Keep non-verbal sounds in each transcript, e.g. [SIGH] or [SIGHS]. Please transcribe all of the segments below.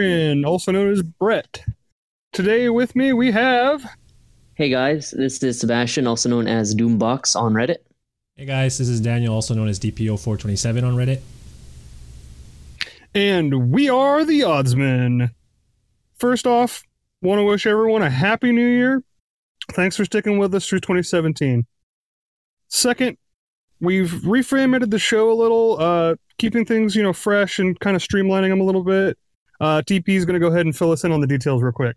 Ogre Barbarian, also known as Brett. Today with me we have. Hey guys, this is Sebastian, also known as Doombox on Reddit. Hey guys, this is Daniel, also known as DPO427 on Reddit. And we are the Oddsmen. First off, want to wish everyone a happy new year. Thanks for sticking with us through 2017. Second, we've reformatted the show a little, uh, keeping things, you know, fresh and kind of streamlining them a little bit. Uh, TP is going to go ahead and fill us in on the details real quick.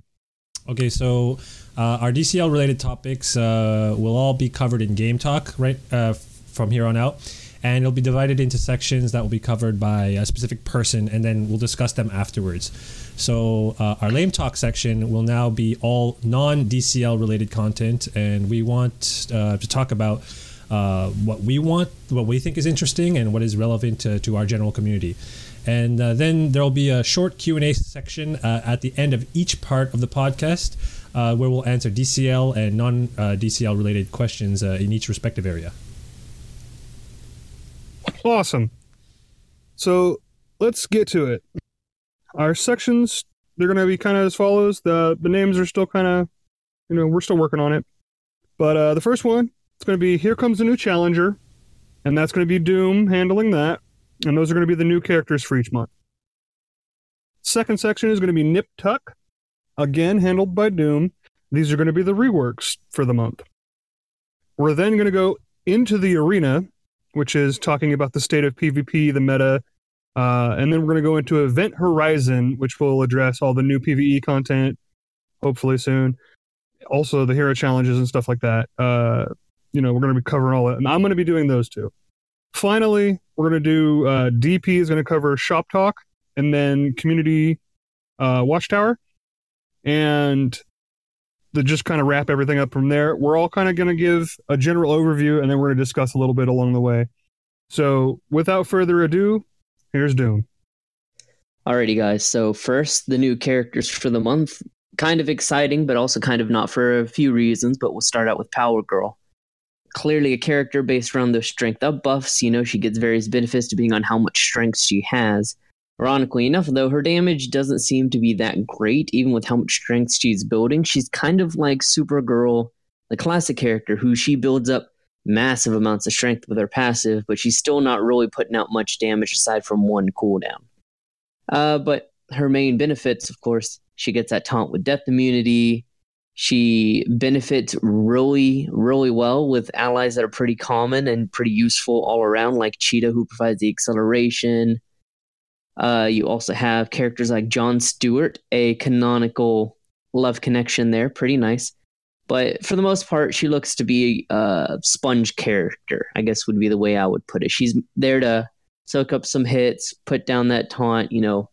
Okay, so uh, our DCL related topics uh, will all be covered in Game Talk right uh, from here on out, and it'll be divided into sections that will be covered by a specific person, and then we'll discuss them afterwards. So uh, our Lame Talk section will now be all non DCL related content, and we want uh, to talk about uh, what we want, what we think is interesting, and what is relevant to, to our general community. And uh, then there will be a short Q and A section uh, at the end of each part of the podcast, uh, where we'll answer DCL and non DCL related questions in each respective area. Awesome. So let's get to it. Our sections they're going to be kind of as follows. The the names are still kind of, you know, we're still working on it. But uh, the first one it's going to be Here Comes a New Challenger, and that's going to be Doom handling that. And those are going to be the new characters for each month. Second section is going to be Nip Tuck, again handled by Doom. These are going to be the reworks for the month. We're then going to go into the arena, which is talking about the state of PvP, the meta, uh, and then we're going to go into Event Horizon, which will address all the new PvE content, hopefully soon. Also, the hero challenges and stuff like that. Uh, you know, we're going to be covering all that. And I'm going to be doing those two. Finally, we're going to do uh, DP is going to cover Shop Talk and then Community uh, Watchtower. And to just kind of wrap everything up from there, we're all kind of going to give a general overview and then we're going to discuss a little bit along the way. So, without further ado, here's Doom. Alrighty, guys. So, first, the new characters for the month. Kind of exciting, but also kind of not for a few reasons. But we'll start out with Power Girl clearly a character based around those strength up buffs. You know, she gets various benefits depending on how much strength she has. Ironically enough, though, her damage doesn't seem to be that great, even with how much strength she's building. She's kind of like Supergirl, the classic character, who she builds up massive amounts of strength with her passive, but she's still not really putting out much damage aside from one cooldown. Uh, but her main benefits, of course, she gets that taunt with death immunity, she benefits really, really well with allies that are pretty common and pretty useful all around, like Cheetah, who provides the acceleration. Uh, you also have characters like John Stewart, a canonical love connection there, pretty nice. But for the most part, she looks to be a sponge character, I guess would be the way I would put it. She's there to soak up some hits, put down that taunt, you know,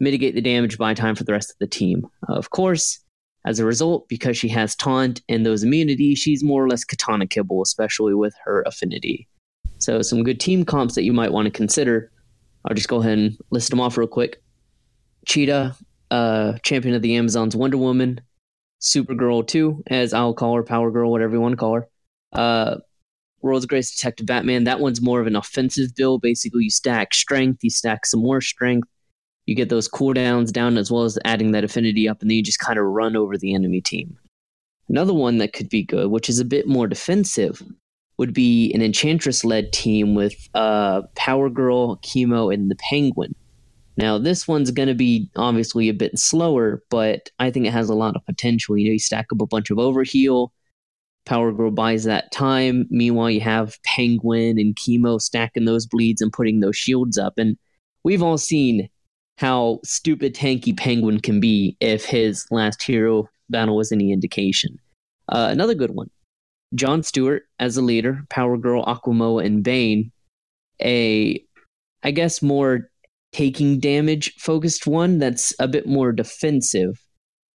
mitigate the damage by time for the rest of the team. Of course, as a result, because she has taunt and those immunities, she's more or less katana kibble, especially with her affinity. So, some good team comps that you might want to consider. I'll just go ahead and list them off real quick. Cheetah, uh, champion of the Amazons, Wonder Woman, Supergirl 2, as I'll call her, Power Girl, whatever you want to call her. Uh, World's Greatest Detective Batman, that one's more of an offensive build. Basically, you stack strength, you stack some more strength, you get those cooldowns down as well as adding that affinity up, and then you just kind of run over the enemy team. Another one that could be good, which is a bit more defensive, would be an Enchantress led team with uh, Power Girl, Chemo, and the Penguin. Now, this one's going to be obviously a bit slower, but I think it has a lot of potential. You know, you stack up a bunch of overheal, Power Girl buys that time. Meanwhile, you have Penguin and Chemo stacking those bleeds and putting those shields up. And we've all seen how stupid tanky Penguin can be if his last hero battle was any indication. Uh, another good one John Stewart as a leader, Power Girl, Aquaman, and Bane. A, I guess, more taking damage focused one that's a bit more defensive.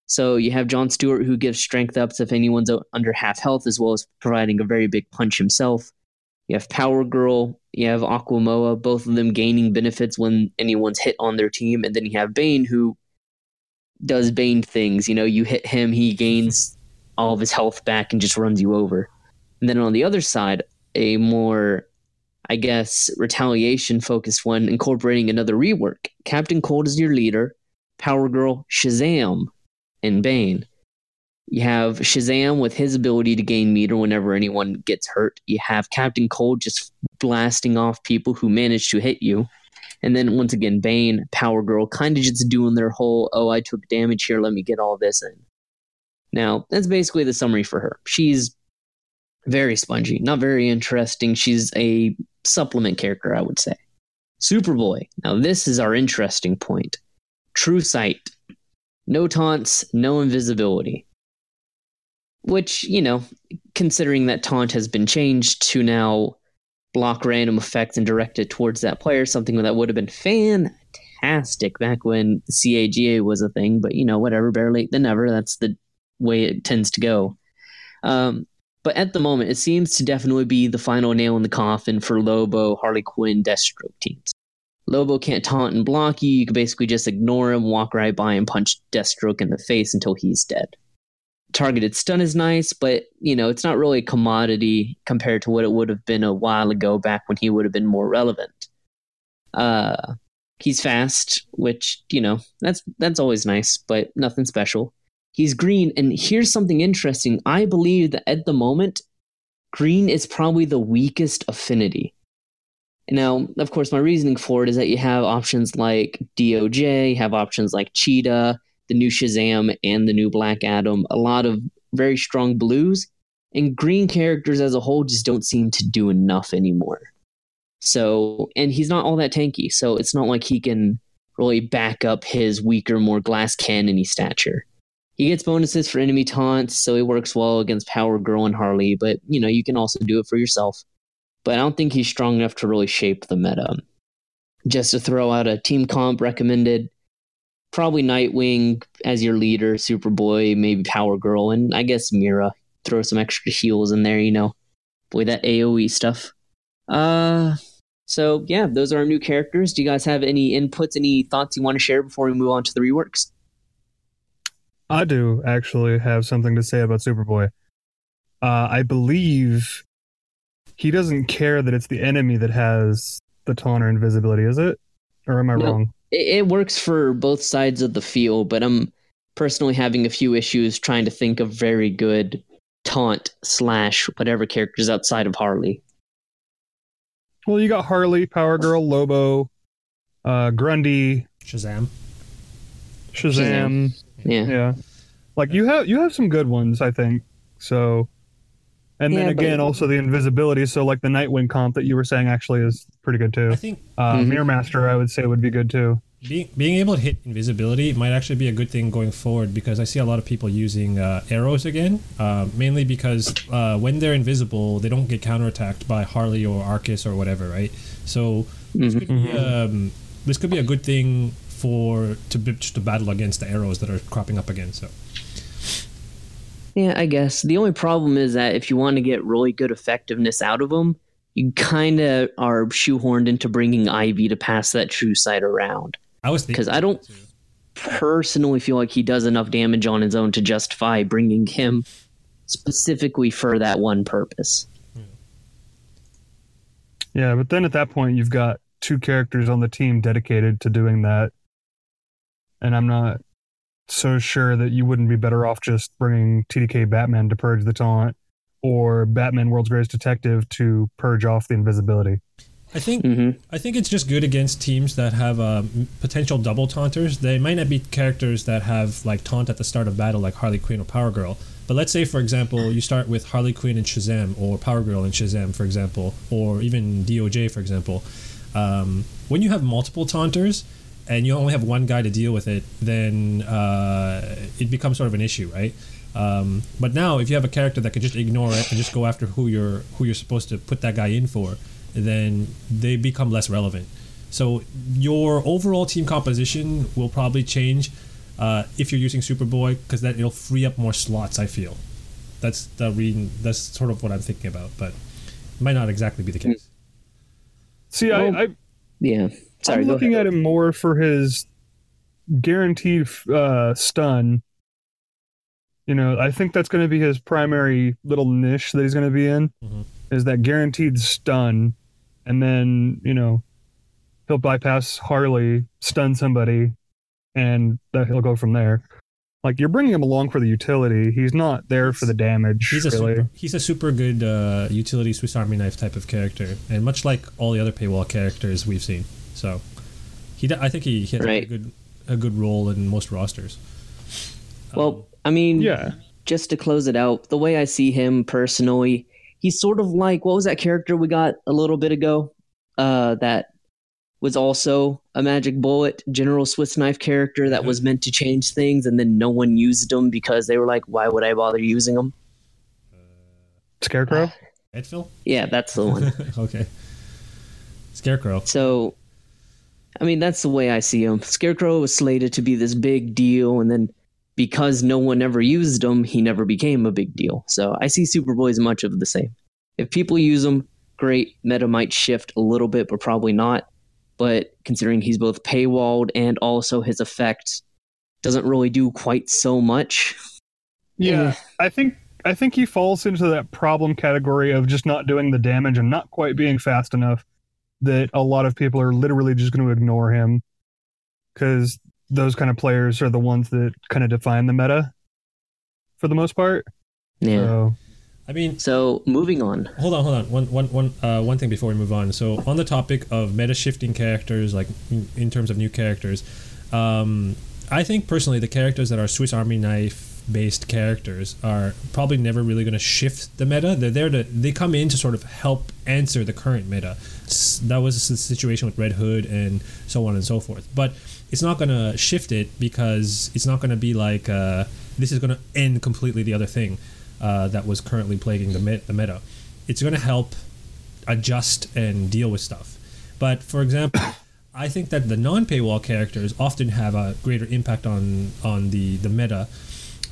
So you have John Stewart who gives strength ups if anyone's under half health, as well as providing a very big punch himself. You have Power Girl, you have Aquaman, both of them gaining benefits when anyone's hit on their team, and then you have Bane who does Bane things. You know, you hit him, he gains all of his health back and just runs you over. And then on the other side, a more, I guess, retaliation focused one, incorporating another rework. Captain Cold is your leader. Power Girl, Shazam, and Bane. You have Shazam with his ability to gain meter whenever anyone gets hurt. You have Captain Cold just blasting off people who manage to hit you. And then once again, Bane, Power Girl, kind of just doing their whole, oh, I took damage here, let me get all this in. Now, that's basically the summary for her. She's very spongy, not very interesting. She's a supplement character, I would say. Superboy. Now, this is our interesting point. True sight. No taunts, no invisibility. Which, you know, considering that taunt has been changed to now block random effects and direct it towards that player, something that would have been fantastic back when CAGA was a thing, but you know, whatever, better late than never. That's the way it tends to go. Um, but at the moment, it seems to definitely be the final nail in the coffin for Lobo, Harley Quinn, Deathstroke teams. Lobo can't taunt and block you. You can basically just ignore him, walk right by, and punch Deathstroke in the face until he's dead. Targeted stun is nice, but you know it's not really a commodity compared to what it would have been a while ago, back when he would have been more relevant. Uh, he's fast, which you know that's that's always nice, but nothing special. He's green, and here's something interesting. I believe that at the moment, green is probably the weakest affinity. Now, of course, my reasoning for it is that you have options like DOJ, you have options like Cheetah, the new Shazam, and the new Black Adam. A lot of very strong blues, and green characters as a whole just don't seem to do enough anymore. So, and he's not all that tanky, so it's not like he can really back up his weaker, more glass cannony stature. He gets bonuses for enemy taunts, so he works well against Power Girl and Harley, but you know, you can also do it for yourself but I don't think he's strong enough to really shape the meta. Just to throw out a team comp recommended, probably Nightwing as your leader, Superboy, maybe Power Girl, and I guess Mera. Throw some extra heals in there, you know. Boy, that AoE stuff. Uh, so yeah, those are our new characters. Do you guys have any inputs, any thoughts you want to share before we move on to the reworks? I do actually have something to say about Superboy. Uh, I believe he doesn't care that it's the enemy that has the taunt or invisibility, is it? Or am I No. wrong? It, it works for both sides of the field, but I'm personally having a few issues trying to think of very good taunt slash whatever characters outside of Harley. Well, you got Harley, Power Girl, Lobo, uh, Grundy, Shazam. Shazam. Yeah. Yeah, like you have you have some good ones, I think. So, and then Yeah, but- again, also the invisibility. So, like the Nightwing comp that you were saying actually is pretty good too. I think Uh, Mhm. Mirror Master, I would say, would be good too. being being able to hit invisibility might actually be a good thing going forward because I see a lot of people using uh, arrows again, uh, mainly because uh, when they're invisible, they don't get counterattacked by Harley or Arcus or whatever, right? So this Mhm. could be um, this could be a good thing for to b- to battle against the arrows that are cropping up again. So Yeah, I guess. The only problem is that if you want to get really good effectiveness out of them, you kind of are shoehorned into bringing Ivy to pass that true sight around. I was thinking 'Cause I don't- Personally, feel like he does enough damage on his own to justify bringing him specifically for that one purpose. Yeah, but then at that point, you've got two characters on the team dedicated to doing that, and I'm not so sure that you wouldn't be better off just bringing TDK Batman to purge the taunt, or Batman World's Greatest Detective to purge off the invisibility. I think hmm I think it's just good against teams that have um, potential double taunters. They might not be characters that have like taunt at the start of battle, like Harley Quinn or Power Girl. But let's say, for example, you start with Harley Quinn and Shazam, or Power Girl and Shazam, for example, or even DOJ, for example. Um, when you have multiple taunters and you only have one guy to deal with it, then uh, it becomes sort of an issue, right? Um, but now, if you have a character that can just ignore it and just go after who you're who you're supposed to put that guy in for, then they become less relevant. So your overall team composition will probably change uh, if you're using Superboy because that it'll free up more slots. I feel that's the reason. That's sort of what I'm thinking about, but it might not exactly be the case. See, Well, I, I Yeah. Sorry, I'm looking ahead. at him more for his guaranteed uh, stun. You know, I think that's going to be his primary little niche that he's going to be in. Mhm. Is that guaranteed stun, and then you know, he'll bypass Harley, stun somebody, and that he'll go from there. Like you're bringing him along for the utility. He's not there for the damage. He's a really. super, he's a super good uh, utility Swiss Army knife type of character, and much like all the other paywall characters we've seen. So he, d- I think he, he has Right. a good a good role in most rosters. Well, um, I mean, Yeah. just to close it out, the way I see him personally, he's sort of like what was that character we got a little bit ago? Uh, that was also a magic bullet general Swiss knife character that was meant to change things, and then no one used them because they were like, "Why would I bother using them?" Uh, Scarecrow. Uh, Edphil? Yeah, that's the one. [LAUGHS] okay. Scarecrow. So, I mean, that's the way I see him. Scarecrow was slated to be this big deal, and then because no one ever used him, he never became a big deal. So I see Superboy as much of the same. If people use him, great. Meta might shift a little bit, but probably not. But considering he's both paywalled and also his effect doesn't really do quite so much. Yeah, eh. I think I think he falls into that problem category of just not doing the damage and not quite being fast enough that a lot of people are literally just going to ignore him because those kind of players are the ones that kind of define the meta for the most part. Yeah. So, I mean, So moving on. hold on, hold on. One, one, one, uh, one thing before we move on. So, on the topic of meta shifting characters, like in, in terms of new characters, um, I think personally the characters that are Swiss Army knife based characters are probably never really going to shift the meta. They're there to they come in to sort of help answer the current meta. That was the situation with Red Hood and so on and so forth. But it's not going to shift it because it's not going to be like uh, this is going to end completely the other thing uh, that was currently plaguing the, the meta. It's going to help adjust and deal with stuff. But for example, [COUGHS] I think that the non-paywall characters often have a greater impact on on the the meta.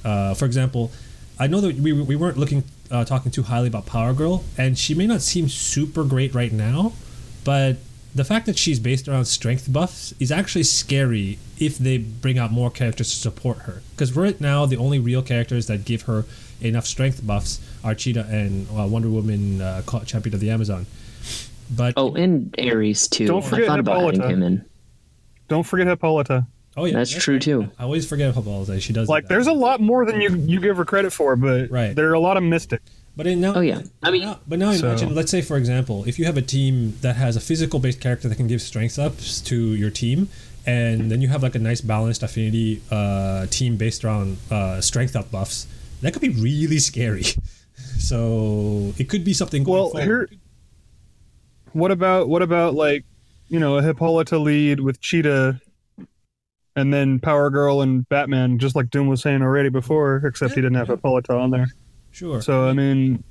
Uh, for example, I know that we, we weren't looking uh, talking too highly about Power Girl, and she may not seem super great right now, but the fact that she's based around strength buffs is actually scary if they bring out more characters to support her. Because right now, the only real characters that give her enough strength buffs are Cheetah and uh, Wonder Woman, uh, Champion of the Amazon. But Oh, and Ares too. Don't I forget thought about Hippolyta. him in. don't forget Hippolyta. Oh yeah, That's true, right. too. I always forget Hippolyta. She does Like, there's a lot more than you you give her credit for, but Right. there are a lot of mystic. But in now, Oh, yeah. I mean- now- but now So- imagine, let's say for example, if you have a team that has a physical based character that can give strength ups to your team, and then you have like a nice balanced affinity uh, team based around uh, strength up buffs, that could be really scary. [LAUGHS] so it could be something. going Well, forward. here. What about what about like, you know, a Hippolyta lead with Cheetah, and then Power Girl and Batman, just like Doom was saying already before, except he didn't have Hippolyta on there. sure. So I mean,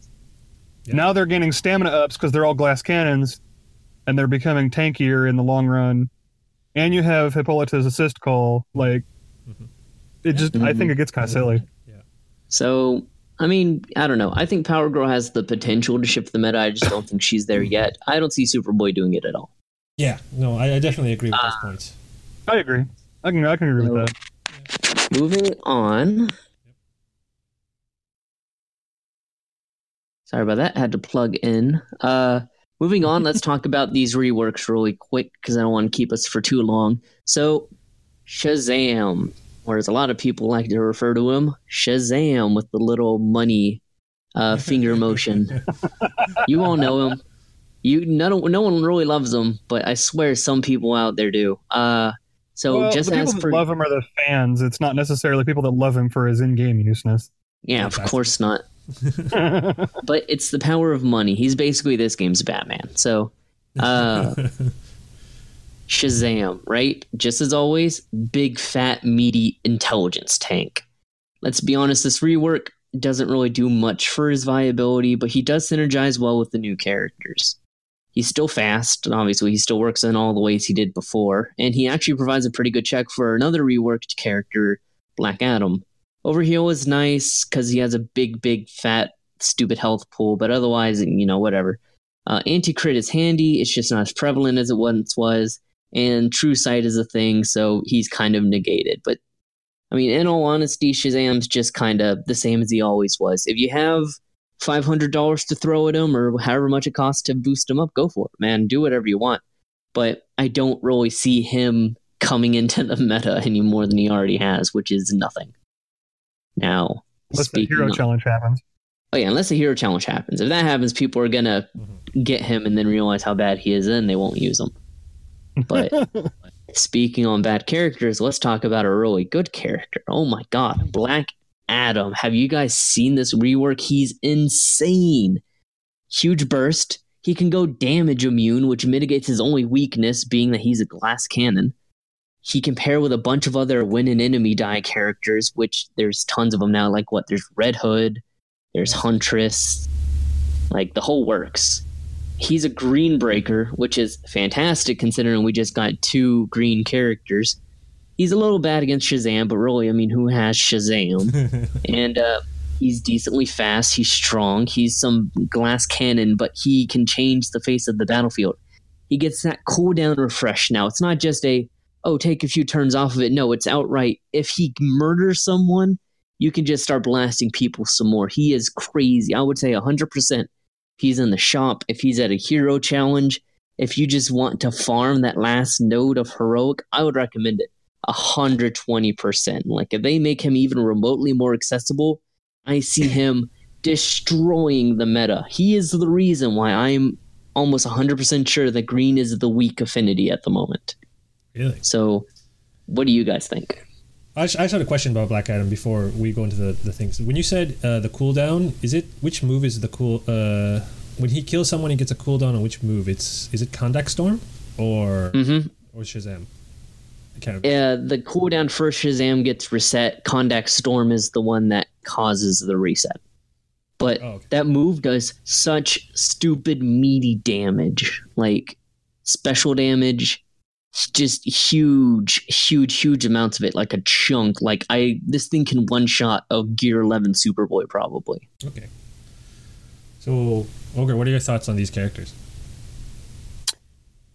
Yeah. now they're gaining stamina ups because they're all glass cannons, and they're becoming tankier in the long run. And you have Hippolyta's assist call. Like, Mhm. it just I think it gets kind of silly. Yeah. So, I mean, I don't know. I think Power Girl has the potential to shift the meta. I just don't think she's there yet. I don't see Superboy doing it at all. yeah, no, I, I definitely agree with those points. I agree. I can I can agree with that. Moving on. Sorry about that. Had to plug in. Uh, moving on, let's [LAUGHS] talk about these reworks really quick because I don't want to keep us for too long. So, Shazam, or as a lot of people like to refer to him, Shazam with the little money uh, finger [LAUGHS] motion. you all know him. You no, no one really loves him, but I swear some people out there do. Uh, so well, just the as people for that love him are the fans. It's not necessarily people that love him for his in-game useness. yeah, of Fantastic. course not. [LAUGHS] but it's the power of money. He's basically this game's Batman. So, uh, [LAUGHS] Shazam, right? Just as always, big, fat, meaty intelligence tank. Let's be honest, this rework doesn't really do much for his viability, but he does synergize well with the new characters. He's still fast, and obviously he still works in all the ways he did before, and he actually provides a pretty good check for another reworked character, Black Adam. Overheal is nice because he has a big, big, fat, stupid health pool, but otherwise, you know, whatever. Uh, Anti crit is handy, it's just not as prevalent as it once was, and True Sight is a thing, so he's kind of negated. But, I mean, in all honesty, Shazam's just kind of the same as he always was. If you have $500 to throw at him or however much it costs to boost him up, go for it, man. Do whatever you want. But I don't really see him coming into the meta any more than he already has, which is nothing. Now, Unless the hero of, challenge happens. Oh yeah, unless the hero challenge happens. If that happens, people are gonna mm-hmm. get him and then realize how bad he is, and they won't use him. But [LAUGHS] speaking on bad characters, let's talk about a really good character. Oh my god, Black Adam. Have you guys seen this rework? He's insane. Huge burst. He can go damage immune, which mitigates his only weakness, being that he's a glass cannon. He can pair with a bunch of other win an enemy die characters, which there's tons of them now. Like what? There's Red Hood, there's Huntress, like the whole works. He's a green breaker, which is fantastic considering we just got two green characters. He's a little bad against Shazam, but really, I mean, who has Shazam? [LAUGHS] and uh, he's decently fast. He's strong. He's some glass cannon, but he can change the face of the battlefield. He gets that cooldown refresh now. It's not just a oh, take a few turns off of it. No, it's outright. If he murders someone, you can just start blasting people some more. He is crazy. I would say 100%. He's in the shop. If he's at a hero challenge, if you just want to farm that last node of heroic, I would recommend it 120%. Like, if they make him even remotely more accessible, I see [LAUGHS] him destroying the meta. He is the reason why I'm almost 100% sure that green is the weak affinity at the moment. Really? So, what do you guys think? I just, I just had a question about Black Adam before we go into the, the things. When you said uh, the cooldown, is it which move is the cool? Uh, when he kills someone, he gets a cooldown on which move? It's is it Contact Storm or mm-hmm. or Shazam? Yeah, the cooldown for Shazam gets reset. Contact Storm is the one that causes the reset. But oh, okay. that move does such stupid meaty damage, like special damage, just huge, huge, huge amounts of it, like a chunk. Like I, this thing can one shot a Gear Eleven Superboy probably. Okay. So, Ogre, what are your thoughts on these characters?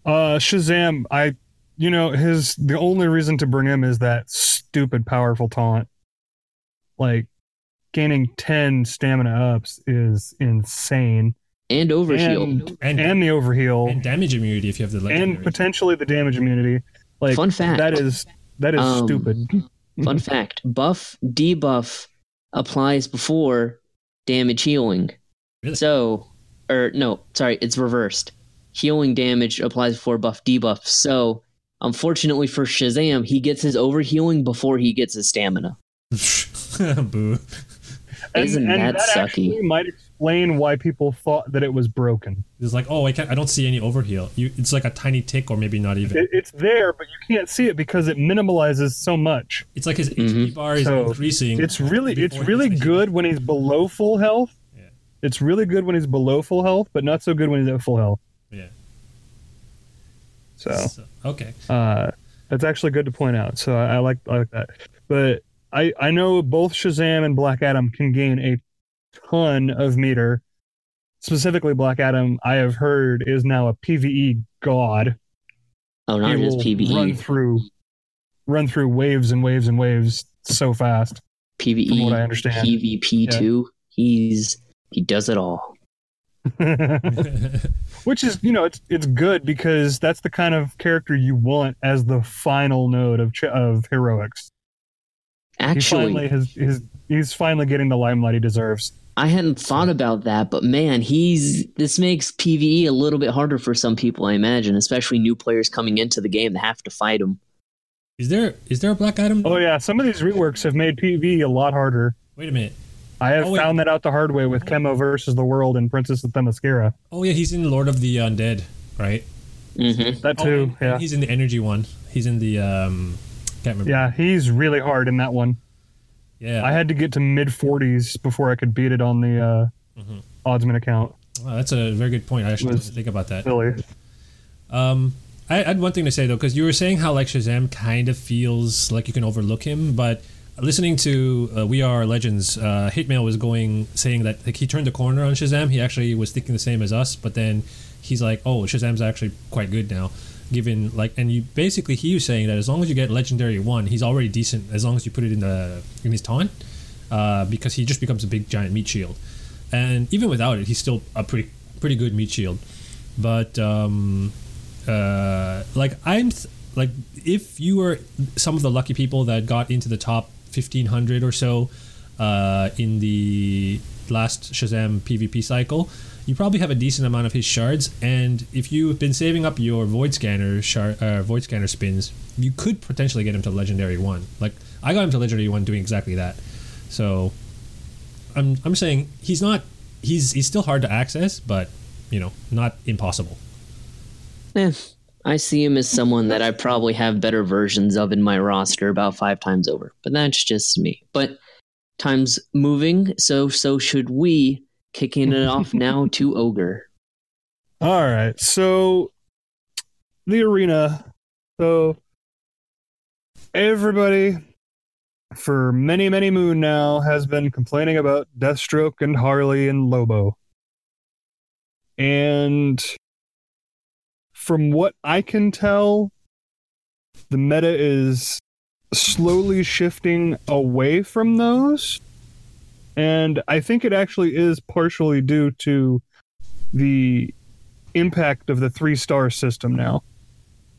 Uh, Shazam, I, you know, his the only reason to bring him is that stupid powerful taunt. Like, gaining ten stamina ups is insane and overheal and, and, and the overheal and damage immunity if you have the legendary. and potentially the damage immunity. Like fun fact that is that is um, stupid. [LAUGHS] fun fact: buff debuff applies before damage healing. Really? So, or no, sorry, it's reversed. Healing damage applies before buff debuff. So, unfortunately for Shazam, he gets his overhealing before he gets his stamina. [LAUGHS] Boo. Isn't and, that, that sucky? Might explain why people thought that it was broken. It's like, oh, I can't. I don't see any overheal. You, it's like a tiny tick, or maybe not even. It, it's there, but you can't see it because it minimalizes so much. It's like his mm-hmm. HP bar is so increasing. It's really, it's really good when he's below full health. Yeah. It's really good when he's below full health, but not so good when he's at full health. Yeah. So, so okay. Uh, that's actually good to point out. So I, I like I like that, but I I know both Shazam and Black Adam can gain a ton of meter. Specifically, Black Adam, I have heard, is now a PVE god. Oh, not he just PVE. Run through, run through waves and waves and waves so fast. PVE. From what I understand. PvP too. He's he does it all. [LAUGHS] Which is, you know, it's it's good because that's the kind of character you want as the final node of of heroics. Actually, he finally has, his, he's finally getting the limelight he deserves. I hadn't thought about that, but man, he's this makes PVE a little bit harder for some people, I imagine, especially new players coming into the game that have to fight him. Is there is there a Black Adam? Oh yeah, some of these reworks have made PVE a lot harder. Wait a minute. I have oh, found that out the hard way with Chemo versus the World and Princess of Themyscira. Oh yeah, he's in Lord of the Undead, right? Mm-hmm. That too. Oh, yeah. He's in the energy one. He's in the um. Can't remember. Yeah, he's really hard in that one. Yeah. I had to get to mid 40s before I could beat it on the uh, mm-hmm. Oddsman account. Wow, that's a very good point. I actually didn't think about that. Silly. Um, I, I had one thing to say though, because you were saying how like Shazam kind of feels like you can overlook him, but listening to uh, We Are Legends, uh, hate mail was going saying that like he turned the corner on Shazam. He actually was thinking the same as us, but then he's like, oh, Shazam's actually quite good now. Given like, and you basically he was saying that as long as you get legendary one, he's already decent. As long as you put it in the in his taunt, uh, because he just becomes a big giant meat shield and even without it, he's still a pretty pretty good meat shield. But um, uh, like I'm, th- like if you were some of the lucky people that got into the top 1500 or so uh, in the last Shazam PvP cycle, you probably have a decent amount of his shards. And if you've been saving up your Void Scanner shard, uh, Void Scanner spins, you could potentially get him to Legendary One. Like I got him to Legendary One doing exactly that. So I'm I'm saying he's not he's he's still hard to access, but you know not impossible. Eh, I see him as someone that I [LAUGHS] probably have better versions of in my roster about five times over, but that's just me. But time's moving, so so should we. Kicking it off [LAUGHS] now to Ogre. All right. So the arena. So everybody for many, many moon now has been complaining about Deathstroke and Harley and Lobo. And from what I can tell, the meta is slowly shifting away from those. And I think it actually is partially due to the impact of the three star system now.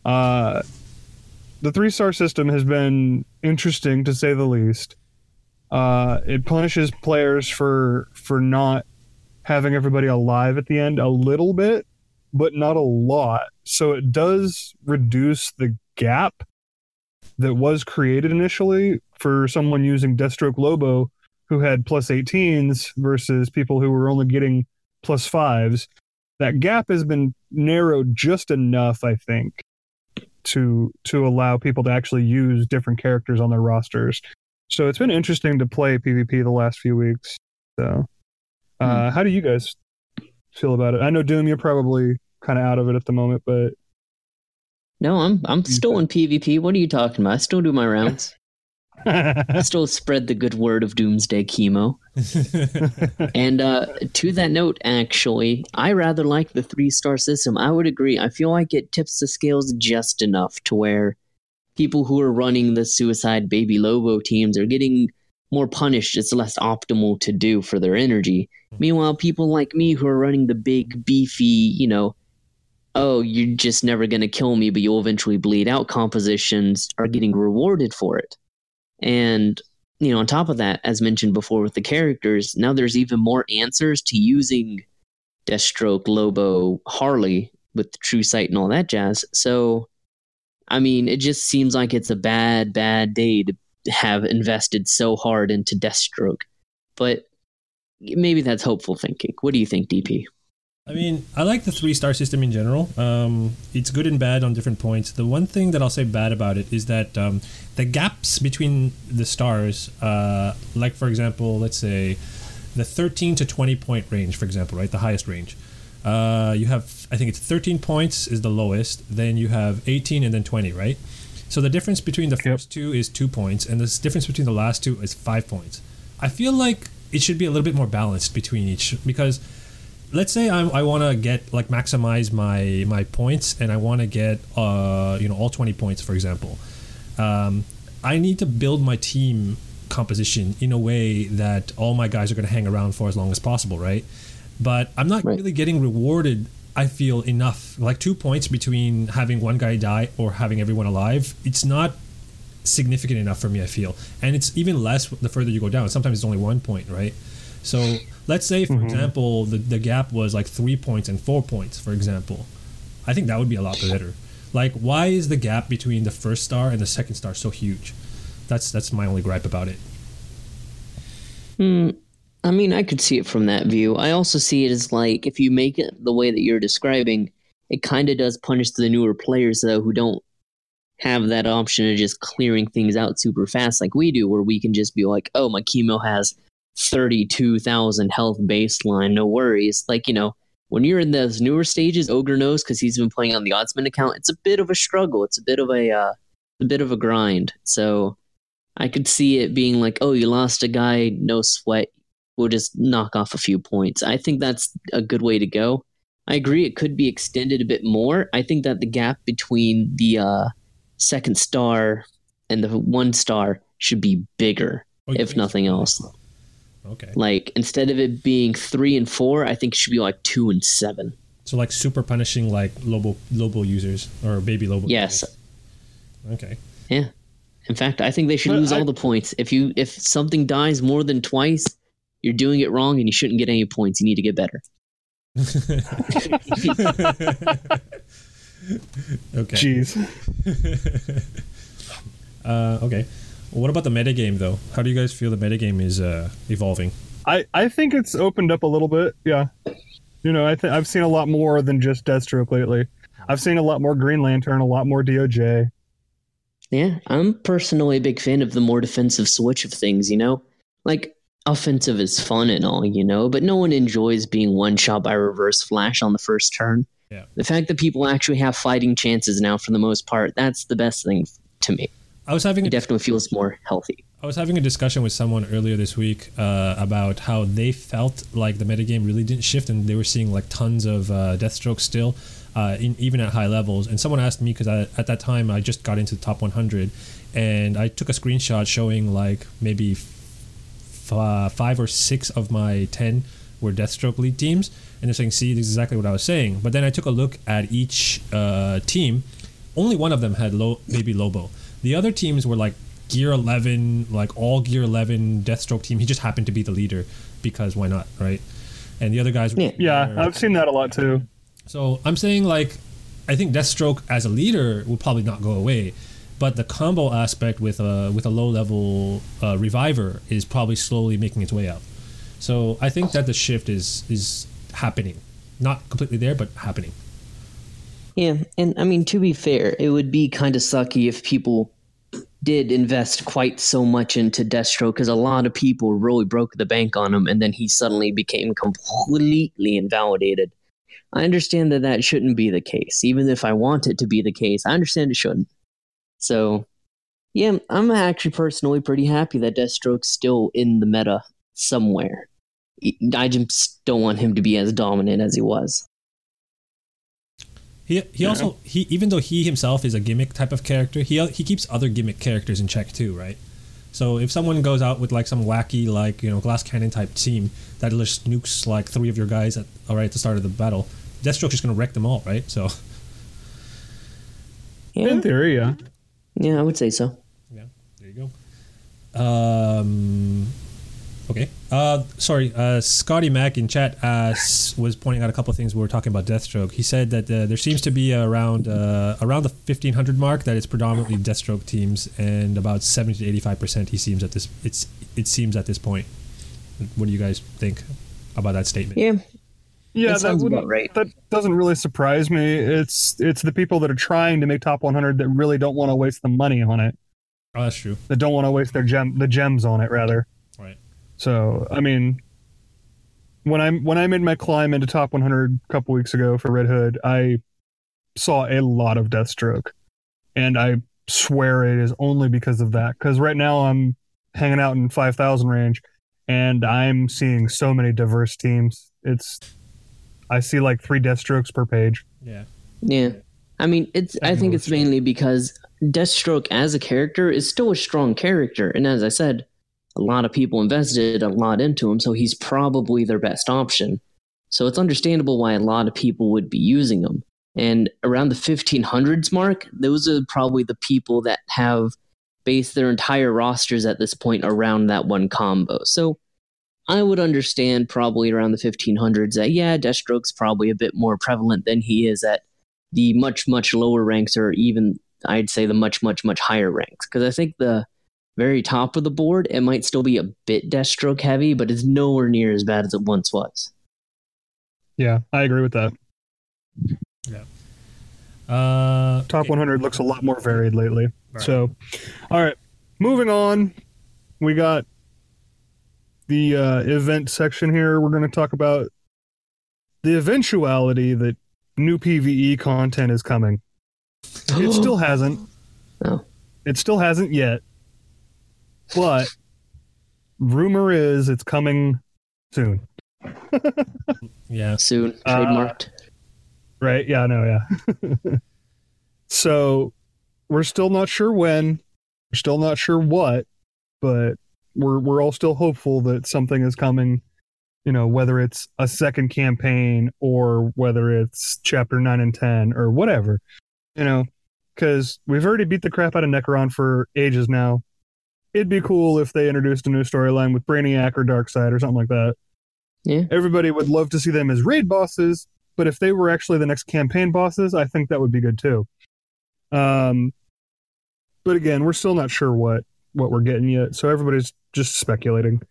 Uh, the three star system has been interesting to say the least. Uh, it punishes players for for not having everybody alive at the end a little bit, but not a lot. So it does reduce the gap that was created initially for someone using Deathstroke Lobo who had plus 18s versus people who were only getting plus fives. That gap has been narrowed just enough, I think, to to allow people to actually use different characters on their rosters. So it's been interesting to play PvP the last few weeks. So, uh, hmm. how do you guys feel about it? I know Doom, you're probably kind of out of it at the moment, but no, I'm I'm still in PvP. What are you talking about? I still do my rounds. [LAUGHS] [LAUGHS] I still spread the good word of Doomsday Chemo. [LAUGHS] and uh, to that note, actually, I rather like the three star system. I would agree. I feel like it tips the scales just enough to where people who are running the Suicide Baby Lobo teams are getting more punished. It's less optimal to do for their energy. Meanwhile, people like me who are running the big, beefy, you know, oh, you're just never going to kill me, but you'll eventually bleed out compositions are getting rewarded for it. And, you know, on top of that, as mentioned before with the characters, now there's even more answers to using Deathstroke, Lobo, Harley with True Sight and all that jazz. So, I mean, it just seems like it's a bad, bad day to have invested so hard into Deathstroke. But maybe that's hopeful thinking. What do you think, DP? I mean, I like the three star system in general. Um, it's good and bad on different points. The one thing that I'll say bad about it is that um, the gaps between the stars, uh, like for example, let's say the 13 to 20 point range, for example, right, the highest range. Uh, you have, I think it's 13 points is the lowest. Then you have 18 and then 20, right? So the difference between the yep. first two is two points, and the difference between the last two is five points. I feel like it should be a little bit more balanced between each because let's say I'm, i want to get like maximize my my points and I want to get uh you know all 20 points for example. Um, I need to build my team composition in a way that all my guys are going to hang around for as long as possible, right? But I'm not right. really getting rewarded. I feel enough like two points between having one guy die or having everyone alive. It's not significant enough for me. I feel, and it's even less the further you go down. Sometimes it's only one point, right? So let's say, for mm-hmm. example, the, the gap was like three points and four points, for example. I think that would be a lot better. Like, why is the gap between the first star and the second star so huge? That's that's my only gripe about it. Hmm. I mean, I could see it from that view. I also see it as like if you make it the way that you're describing, it kind of does punish the newer players though who don't have that option of just clearing things out super fast like we do, where we can just be like, oh, my chemo has 32,000 health baseline, no worries. Like, you know, when you're in those newer stages, Ogre knows because he's been playing on the Oddsman account. It's a bit of a struggle. It's a bit of a uh, a bit of a grind. So I could see it being like, oh, you lost a guy, no sweat. We'll just knock off a few points. I think that's a good way to go. I agree. It could be extended a bit more. I think that the gap between the uh, second star and the one star should be bigger, oh, if nothing else. Okay. Like instead of it being three and four, I think it should be like two and seven. So like super punishing like Lobo Lobo users or baby Lobo. Yes. Users. Okay. Yeah. In fact, I think they should But lose I- all the points. If you if something dies more than twice, you're doing it wrong and you shouldn't get any points. You need to get better. [LAUGHS] [LAUGHS] okay. Jeez. [LAUGHS] uh, okay. What about the metagame though? How do you guys feel the metagame is uh, evolving? I, I think it's opened up a little bit. Yeah. You know, I think I've seen a lot more than just Deathstroke lately. I've seen a lot more Green Lantern, a lot more DOJ. Yeah, I'm personally a big fan of the more defensive switch of things, you know? Like, offensive is fun and all, you know, but no one enjoys being one shot by reverse flash on the first turn. Yeah. The fact that people actually have fighting chances now, for the most part, that's the best thing to me. I was having It definitely feels more healthy. I was having a discussion with someone earlier this week uh, about how they felt like the metagame really didn't shift, and they were seeing like tons of uh, Deathstroke still, uh, in, even at high levels. And someone asked me because at that time I just got into the top 100, and I took a screenshot showing like maybe f- uh, five or six of my ten were Deathstroke lead teams, and they're saying, "See, this is exactly what I was saying." But then I took a look at each uh, team. Only one of them had low, maybe Lobo. The other teams were like Gear 11, like all Gear 11 Deathstroke team. He just happened to be the leader because why not, right? And the other guys were. Yeah. Yeah, I've seen that a lot too. So I'm saying like, I think Deathstroke as a leader will probably not go away, but the combo aspect with a with a low level uh, reviver is probably slowly making its way out. So I think that the shift is is happening, not completely there, but happening. Yeah, and I mean, to be fair, it would be kind of sucky if people did invest quite so much into Deathstroke because a lot of people really broke the bank on him, and then he suddenly became completely invalidated. I understand that that shouldn't be the case. Even if I want it to be the case, I understand it shouldn't. So, yeah, I'm actually personally pretty happy that Deathstroke's still in the meta somewhere. I just don't want him to be as dominant as he was. He he also he even though he himself is a gimmick type of character, he he keeps other gimmick characters in check too, right? So if someone goes out with like some wacky like you know glass cannon type team that just nukes like three of your guys at all right at the start of the battle, Deathstroke's just gonna wreck them all, right? So Yeah, In theory, yeah. yeah, I would say so. yeah, there you go. Um, okay. Uh, sorry, uh, Scotty Mack in chat uh, was pointing out a couple of things we were talking about Deathstroke. He said that uh, there seems to be around uh, around the fifteen hundred mark that it's predominantly Deathstroke teams, and about seventy to eighty five percent he seems at this it's it seems at this point. What do you guys think about that statement? Yeah, Yeah, That that, sounds wouldn't- about right. that doesn't really surprise me. It's it's the people that are trying to make top 100 that really don't want to waste the money on it. Oh, that's true. That don't want to waste their gem the gems on it rather. Right. So I mean, when I when I made my climb into top 100 a couple weeks ago for Red Hood, I saw a lot of Deathstroke, and I swear it is only because of that. Because right now I'm hanging out in 5,000 range, and I'm seeing so many diverse teams. It's I see like three Deathstrokes per page. Yeah. yeah. I mean, it's. I think it's mainly because Deathstroke as a character is still a strong character, and as I said, a lot of people invested a lot into him, so he's probably their best option. So it's understandable why a lot of people would be using him. And around the 1500s mark, those are probably the people that have based their entire rosters at this point around that one combo. So I would understand probably around the 1500s that, yeah, Deathstroke's probably a bit more prevalent than he is at the much, much lower ranks, or even I'd say the much, much, much higher ranks. Because I think the very top of the board, it might still be a bit Deathstroke heavy, but it's nowhere near as bad as it once was. Yeah, I agree with that. Uh, Top 100 looks a lot more varied lately. Right. So, all right, moving on. We got the uh, event section here. We're going to talk about the eventuality that new PVE content is coming. It [GASPS] still hasn't. Oh. It still hasn't yet. But rumor is it's coming soon. yeah. soon Uh, trademarked. Right? Yeah, I know, yeah. [LAUGHS] so we're still not sure when, we're still not sure what, but we're we're all still hopeful that something is coming, you know, whether it's a second campaign or whether it's chapter 9 and 10 or whatever. You know, because we've already beat the crap out of Nekron for ages now. It'd be cool if they introduced a new storyline with Brainiac or Darkseid or something like that. Yeah. Everybody would love to see them as raid bosses, but if they were actually the next campaign bosses, I think that would be good too. Um, but again, we're still not sure what what we're getting yet, so everybody's just speculating.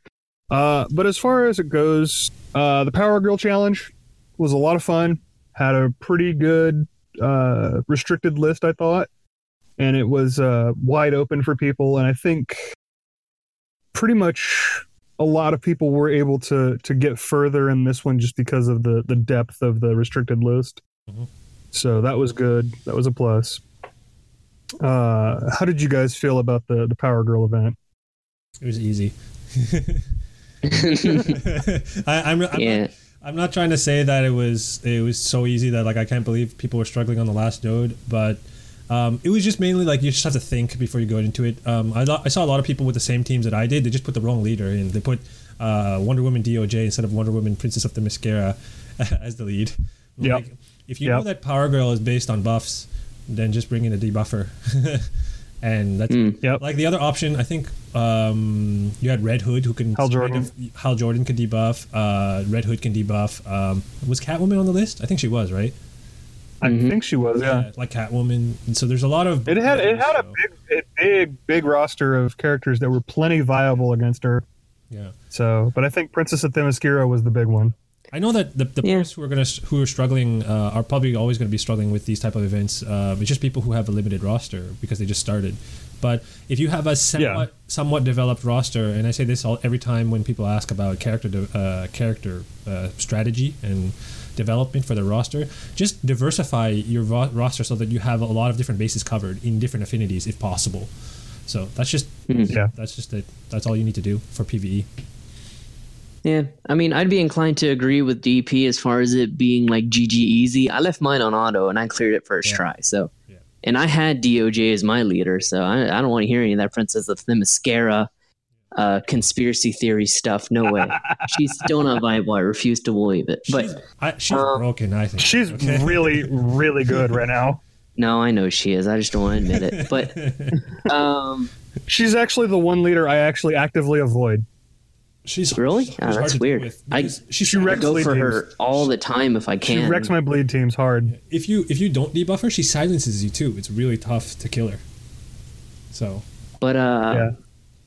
Uh, but as far as it goes, uh, the Power Girl Challenge was a lot of fun. Had a pretty good uh, restricted list, I thought, and it was uh, wide open for people. And I think pretty much a lot of people were able to to get further in this one just because of the the depth of the restricted list. Mhm. So that was good. That was a plus. Uh, how did you guys feel about the the Power Girl event? It was easy. [LAUGHS] [LAUGHS] I, I'm, I'm, Yeah. not, I'm not trying to say that it was it was so easy that like I can't believe people were struggling on the last node, but um, it was just mainly like you just have to think before you go into it. Um, I, lo- I saw a lot of people with the same teams that I did. They just put the wrong leader in. They put uh, Wonder Woman DOJ instead of Wonder Woman Princess of Themyscira [LAUGHS] as the lead. Yep. Like, if you know that Power Girl is based on buffs, then just bring in a debuffer. [LAUGHS] and that's Mm. Yep. like the other option. I think um, you had Red Hood who can Hal Jordan. of- Hal Jordan can debuff. Uh, Red Hood can debuff. Um, was Catwoman on the list? I think she was, right? I Mhm. think she was. Yeah. like Catwoman. And so there's a lot of It had it had a big, a big, big roster of characters that were plenty viable against her. yeah. So, but I think Princess of Themyscira was the big one. I know that the, the Yeah. players who are gonna who are struggling uh, are probably always going to be struggling with these type of events. Uh, it's just people who have a limited roster because they just started. But if you have a somewhat somewhat developed roster, and I say this all every time when people ask about character de- uh, character uh, strategy and development for the roster, just diversify your ro- roster so that you have a lot of different bases covered in different affinities if possible. So that's just Mhm. Yeah. that's just it. That's all you need to do for. PVE. Yeah, I mean, I'd be inclined to agree with DP as far as it being like GG easy. I left mine on auto and I cleared it first Yeah. try. So, Yeah. and I had DOJ as my leader, so I, I don't want to hear any of that Princess of Themyscira uh, conspiracy theory stuff. No way. [LAUGHS] She's still not viable. I refuse to believe it. But she's, I, she's um, broken. I think She's okay? really, really good right now. no, I know she is. I just don't want to admit it. But [LAUGHS] um, She's actually the one leader I actually actively avoid. She's Really? she's hard that's weird. I- because she's She I go for teams. her all the time if I can. She wrecks my bleed teams hard. if you if you don't debuff her, she silences you too. It's really tough to kill her. So But uh, Yeah.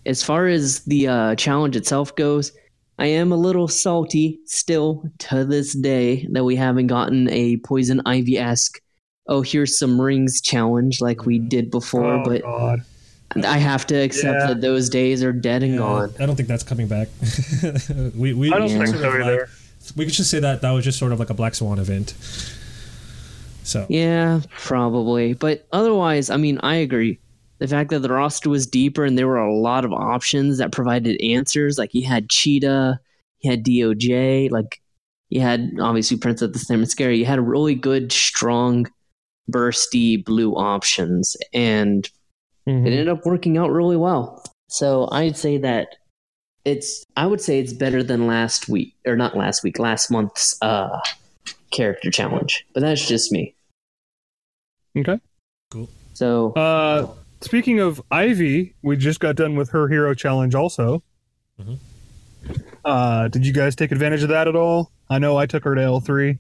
As far as the uh, challenge itself goes, I am a little salty still to this day that we haven't gotten a Poison Ivy esque, oh, here's some rings challenge like we did before. oh but God. I have to accept Yeah. that those days are dead and yeah, gone. I don't think that's coming back. [LAUGHS] we we I don't we think so of like- we could just say that that was just sort of like a Black Swan event. So Yeah, probably. But otherwise, I mean, I agree. The fact that the roster was deeper and there were a lot of options that provided answers, like you had Cheetah, you had DOJ, like you had obviously Prince of the Themyscira. You had really good, strong, bursty blue options, and Mhm. it ended up working out really well. So I'd say that it's I would say it's better than last week or not last week, last month's uh character challenge. But that's just me. Okay. Cool. So Uh, speaking of Ivy, we just got done with her hero challenge. Also, Mhm. uh, did you guys take advantage of that at all? I know I took her to L three.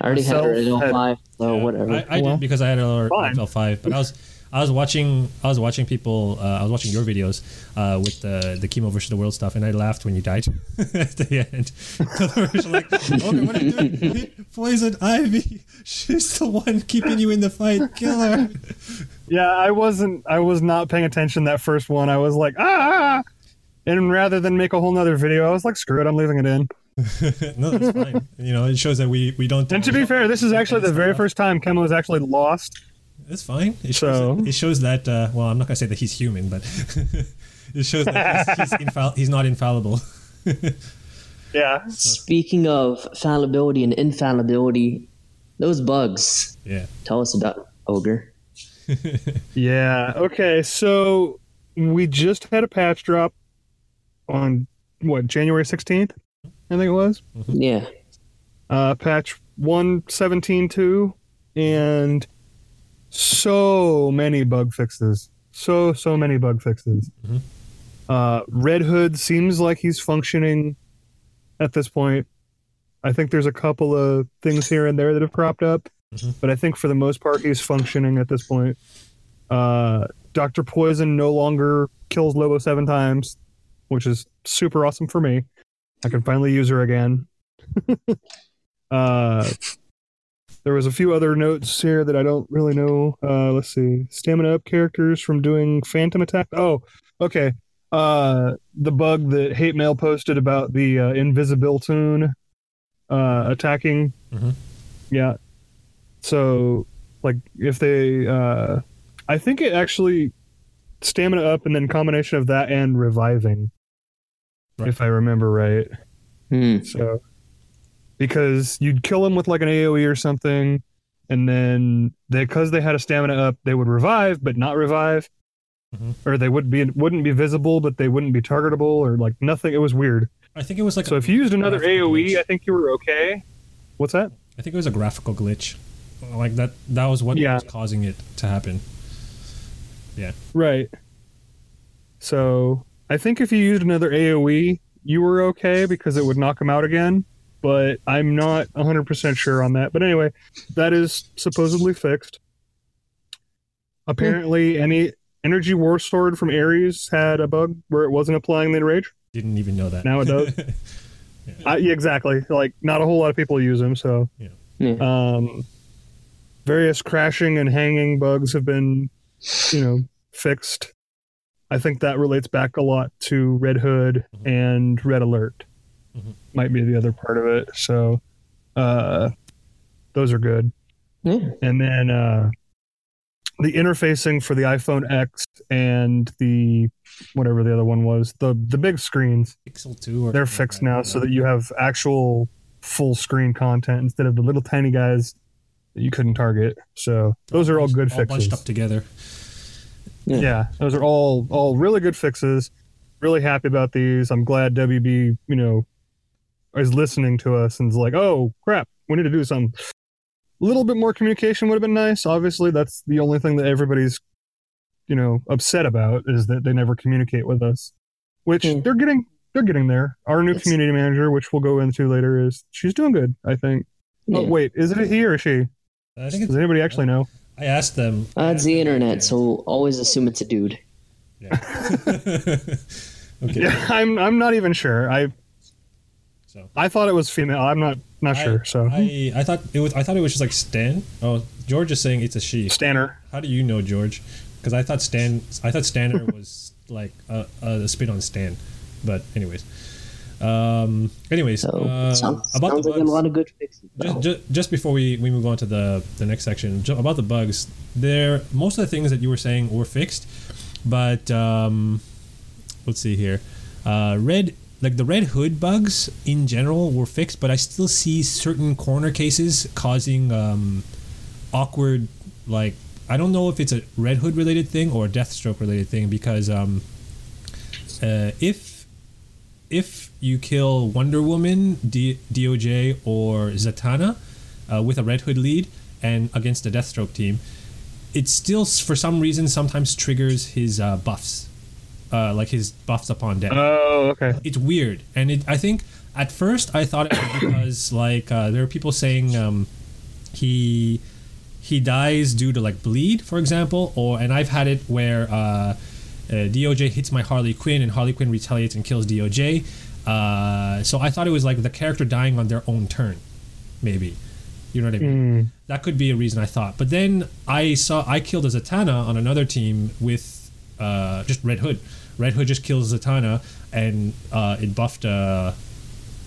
I already had her at L5, so Yeah, whatever. I, I Well, did because I had another fine. FL five, but I was I was watching I was watching people uh, I was watching your videos uh, with the the Kemo versus the world stuff, and I laughed when you died [LAUGHS] at the end. [LAUGHS] Like, okay, what are you doing? [LAUGHS] Poison Ivy. She's the one keeping you in the fight. Kill her. Yeah, I wasn't. I was not paying attention that first one. I was like, ah. And rather than make a whole nother video, I was like, screw it, I'm leaving it in. no, that's fine. You know, it shows that we we don't. And to be fair, this is actually the very first time Kemo has actually lost. It's fine. It shows, So- that, it shows that. Uh, well, I'm not gonna say that he's human, but [LAUGHS] it shows that he's he's, [LAUGHS] infall- he's not infallible. [LAUGHS] Yeah. Speaking of fallibility and infallibility, those bugs. Yeah. Tell us about Ogre. Yeah. Okay. So we just had a patch drop on what January 16th, I think it was. Yeah. Uh, patch 117.2, and so many bug fixes. So so many bug fixes. Mhm. Uh, Red Hood seems like he's functioning at this point. I think there's a couple of things here and there that have cropped up, Mhm. but I think for the most part he's functioning at this point. Uh, Doctor Poison no longer kills Lobo seven times, which is super awesome for me. I can finally use her again. [LAUGHS] uh, there was a few other notes here that I don't really know. Uh, let's see. Stamina up characters from doing phantom attack. Oh, okay. Uh, the bug that hate mail posted about the uh, invisible tune uh, attacking. Mhm. Yeah. So, like, if they, uh, I think it actually stamina up and then combination of that and reviving, Right. if I remember right. Hmm. So, because you'd kill them with like an AOE or something, and then because they had a stamina up, they would revive, but not revive, Mhm. or they would be wouldn't be visible, but they wouldn't be targetable, or like nothing. It was weird. I think it was like So a if you used another AOE, glitch. I think you were okay. What's that? I think it was a graphical glitch. Like that that was what Yeah. was causing it to happen. Yeah. Right. So I think if you used another AOE, you were okay because it would knock them out again. But I'm not 100% sure on that. But anyway, that is supposedly fixed. Apparently, any energy war sword from Ares had a bug where it wasn't applying the enrage. Didn't even know that. Now it does. [LAUGHS] I, yeah, exactly. Like, not a whole lot of people use them. So, Yeah. um, various crashing and hanging bugs have been, you know, fixed. I think that relates back a lot to Red Hood Mhm. and Red Alert. Mhm. Might be the other part of it. So, uh, those are good. Yeah. And then uh, the interfacing for the iPhone X and the whatever the other one was, the the big screens, Pixel 2 or they're fixed that. now so that you have actual full screen content instead of the little tiny guys that you couldn't target. So those are all good all bunched fixes. up together. Yeah. Yeah, those are all all really good fixes. Really happy about these. I'm glad WB, you know, is listening to us and is like, "Oh crap, we need to do something." A little bit more communication would have been nice. Obviously, that's the only thing that everybody's, you know, upset about is that they never communicate with us. Which Hmm. they're getting, they're getting there. Our new It's- community manager, which we'll go into later, is she's doing good. I think. Oh Yeah. wait, is it a he or a she? I think it's, Does anybody actually know? I asked them. Uh, it's the internet, so always assume it's a dude. Yeah. [LAUGHS] okay. [LAUGHS] Yeah, I'm. I'm not even sure. I So I thought it was female. I'm not not I, sure. So I, I thought it was I thought it was just like Stan. Oh, George is saying it's a she. Stanner. How do you know George? Because I thought Stan I thought Stanner [LAUGHS] was like a, a spin on Stan. But anyways, um, anyways, So uh, sounds, about sounds the like a bugs. lot of good fixes. just, just, just before we, we move on to the, the next section ju- about the bugs there most of the things that you were saying were fixed but um, let's see here uh, red like the red hood bugs in general were fixed but i still see certain corner cases causing um, awkward like i don't know if it's a red hood related thing or a deathstroke related thing because um, uh, if if you kill Wonder Woman, D- DOJ, or Zatanna uh, with a Red Hood lead and against the Deathstroke team, it still, for some reason, sometimes triggers his uh, buffs, uh, like his buffs upon death. Oh, okay. it's weird, and it. I think at first I thought it was [COUGHS] because like uh, there are people saying um, he he dies due to like bleed, for example, or and I've had it where uh, uh, DOJ hits my Harley Quinn and Harley Quinn retaliates and kills DOJ. Uh, so I thought it was like the character dying on their own turn, maybe. You know what I mean? Mm. That could be a reason I thought. But then I saw I killed a Zatanna on another team with uh, just Red Hood. Red Hood just kills Zatanna, and uh, it buffed uh,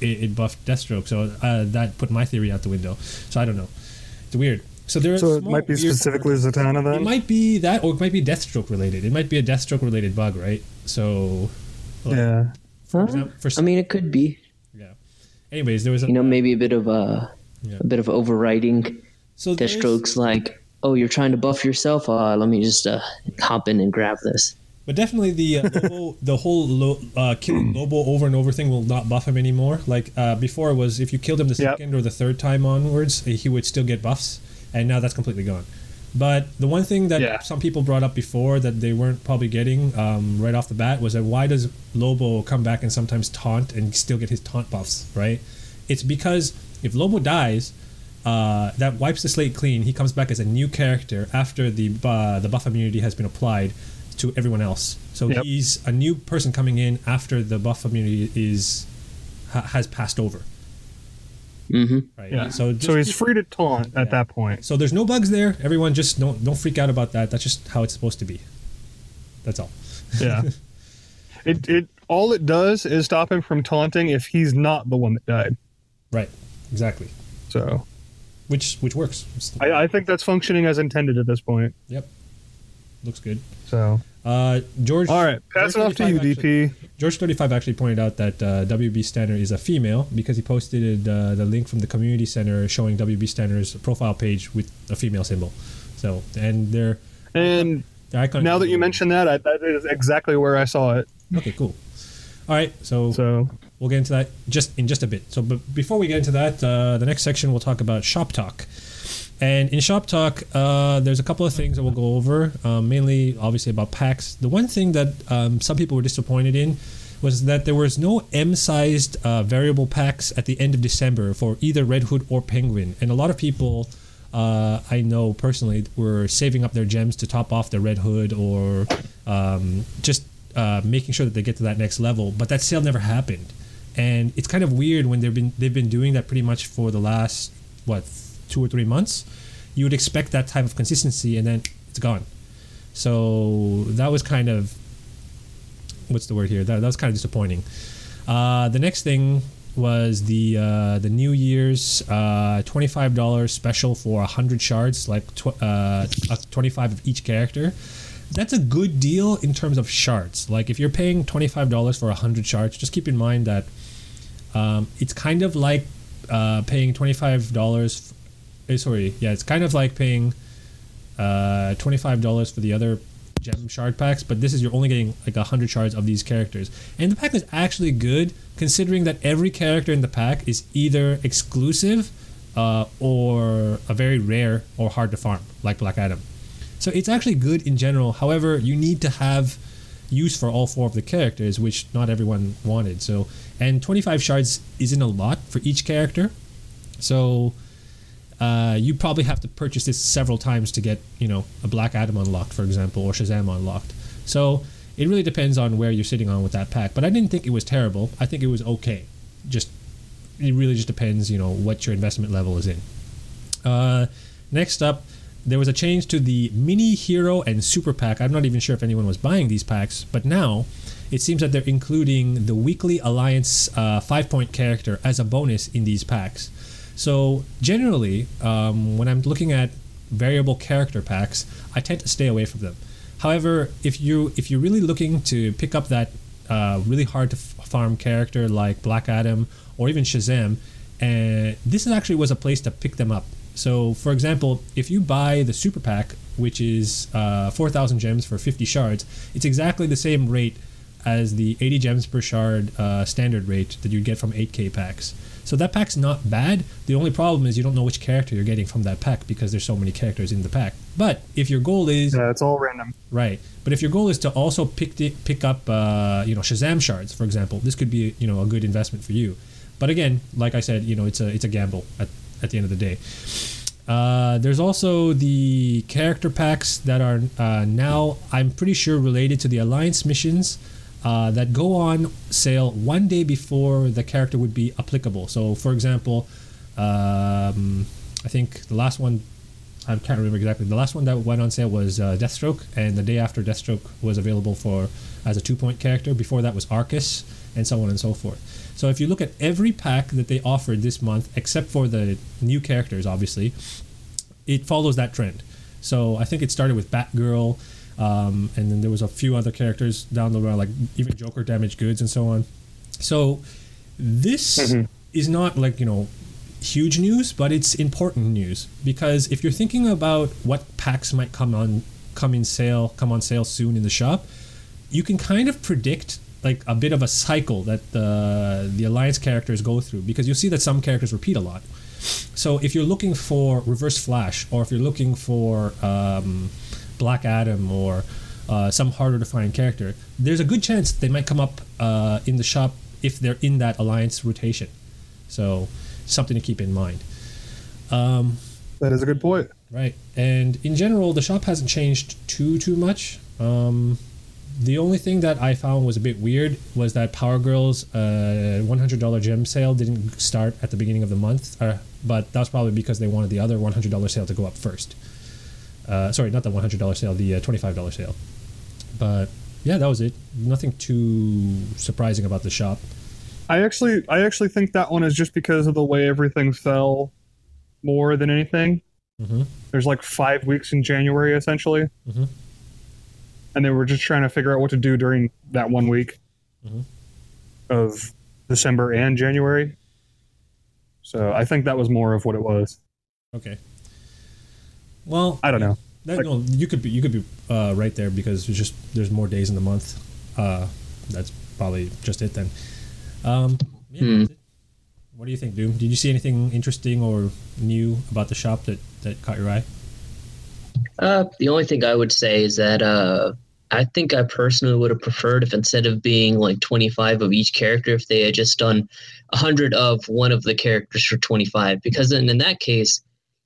it, it buffed Deathstroke. So uh, that put my theory out the window. So I don't know. It's weird. So there. So it might be specifically Zatanna It might be that, or it might be Deathstroke related. It might be a Deathstroke related bug, right? So, Yeah. for, Huh? example, for I mean, it could be. yeah. Anyways, there was a You know, maybe a bit of a, Yeah. a bit of overriding. so Deathstroke's like, oh, you're trying to buff yourself. Uh, let me just uh, hop in and grab this. But definitely the uh, Lobo, the whole lo- uh, killing [CLEARS THROAT] Lobo over and over thing will not buff him anymore. Like uh, before, it was if you killed him the Yep. second or the third time onwards, he would still get buffs, and now that's completely gone. But the one thing that Yeah. some people brought up before that they weren't probably getting um, right off the bat was that why does Lobo come back and sometimes taunt and still get his taunt buffs, right? It's because if Lobo dies, uh, that wipes the slate clean. He comes back as a new character after the uh, the buff immunity has been applied to everyone else. So Yep. he's a new person coming in after the buff immunity is ha- has passed over, Mm-hmm. right? Yeah. So So, he's free to taunt at that point. so there's no bugs there. Everyone just don't don't freak out about that. That's just how it's supposed to be. That's all. Yeah. [LAUGHS] it it all it does is stop him from taunting if he's not the one that died. Right. Exactly. So Which which works. I, I think that's functioning as intended at this point. Yep. Looks good. So Uh, George. all right, pass it off to you, DP. George thirty five actually pointed out that uh, WB Stanner is a female because he posted uh, the link from the community center showing WB Stanner's profile page with a female symbol. So and their And their icon. now that you mention that, I, that is exactly where I saw it. Okay, cool. All right, so So We'll get into that just in just a bit. So, but before we get into that, uh, the next section we'll talk about shop talk. And in shop talk, uh, there's a couple of things that we'll go over. Um, mainly, obviously, about packs. The one thing that um, some people were disappointed in was that there was no M-sized uh, variable packs at the end of December for either Red Hood or Penguin, and a lot of people. Uh, I know personally were saving up their gems to top off their Red Hood or um, just uh, making sure that they get to that next level. But that sale never happened, and it's kind of weird when they've been they've been doing that pretty much for the last what two or three months. You would expect that type of consistency, and then it's gone. So that was kind of what's the word here? That, that was kind of disappointing. Uh, the next thing was the uh, the New Year's uh, twenty five dollars special for hundred shards, like tw- uh, twenty five of each character. That's a good deal in terms of shards. Like if you're paying twenty five dollars for hundred shards, just keep in mind that um, it's kind of like uh, paying twenty five dollars. Eh, Sorry, yeah, it's kind of like paying uh, twenty five dollars for the other gem shard packs, but this is you're only getting like hundred shards of these characters, and the pack is actually good considering that every character in the pack is either exclusive uh, or a very rare or hard to farm, like Black Adam. So it's actually good in general. However, you need to have use for all four of the characters, which not everyone wanted. So, and 25 shards isn't a lot for each character. So, uh, you probably have to purchase this several times to get, you know, a Black Adam unlocked, for example, or Shazam unlocked. So, it really depends on where you're sitting on with that pack. But I didn't think it was terrible. I think it was okay. Just, it really just depends, you know, what your investment level is in. Uh, next up, there was a change to the mini hero and super pack. I'm not even sure if anyone was buying these packs, but now it seems that they're including the weekly alliance uh, five point character as a bonus in these packs. So generally, um, when I'm looking at variable character packs, I tend to stay away from them. However, if you if you're really looking to pick up that uh, really hard to f- farm character like Black Adam or even Shazam, and this actually was a place to pick them up. So, for example, if you buy the super pack, which is uh, 4,000 gems for 50 shards, it's exactly the same rate as the 80 gems per shard uh, standard rate that you'd get from 8k packs. So that pack's not bad. The only problem is you don't know which character you're getting from that pack because there's so many characters in the pack. But if your goal is yeah, it's all random. Right, but if your goal is to also pick the, pick up, uh, you know, Shazam shards, for example, this could be you know a good investment for you. But again, like I said, you know, it's a it's a gamble at, at the end of the day. Uh, there's also the character packs that are uh, now, I'm pretty sure, related to the Alliance missions uh, that go on sale one day before the character would be applicable. So, for example, um, I think the last one I can't remember exactly. The last one that went on sale was uh, Deathstroke, and the day after Deathstroke was available for as a two-point character. Before that was Arcus, and so on and so forth. So if you look at every pack that they offered this month, except for the new characters, obviously, it follows that trend. So I think it started with Batgirl, um, and then there was a few other characters down the road, like even Joker, Damaged Goods, and so on. So this Mhm. is not like you know huge news, but it's important news because if you're thinking about what packs might come on come in sale, come on sale soon in the shop, you can kind of predict like a bit of a cycle that the the alliance characters go through because you'll see that some characters repeat a lot. So if you're looking for Reverse Flash, or if you're looking for um, Black Adam, or uh, some harder to find character, there's a good chance they might come up uh, in the shop if they're in that alliance rotation. So something to keep in mind. Um, That is a good point. Right. And in general, the shop hasn't changed too too much. Um, the only thing that I found was a bit weird was that Power Girls uh, $100 gem sale didn't start at the beginning of the month, uh, but that's probably because they wanted the other $100 sale to go up first. Uh, sorry, not the $100 sale, the uh, $25 sale. But yeah, that was it. Nothing too surprising about the shop. I actually, I actually think that one is just because of the way everything fell, more than anything. hmm There's like five weeks in January essentially, Mhm. and they were just trying to figure out what to do during that one week Mhm. of December and January. So I think that was more of what it was. Okay. Well, I don't know. That, Like- no, you could be you could be uh, right there because there's just there's more days in the month. Uh, that's probably just it then. Um, yeah, Hmm. it. What do you think, Doom? Did you see anything interesting or new about the shop that that caught your eye? Uh, the only thing I would say is that uh, I think I personally would have preferred if instead of being like 25 of each character, if they had just done 100 of one of the characters for 25, because then in that case,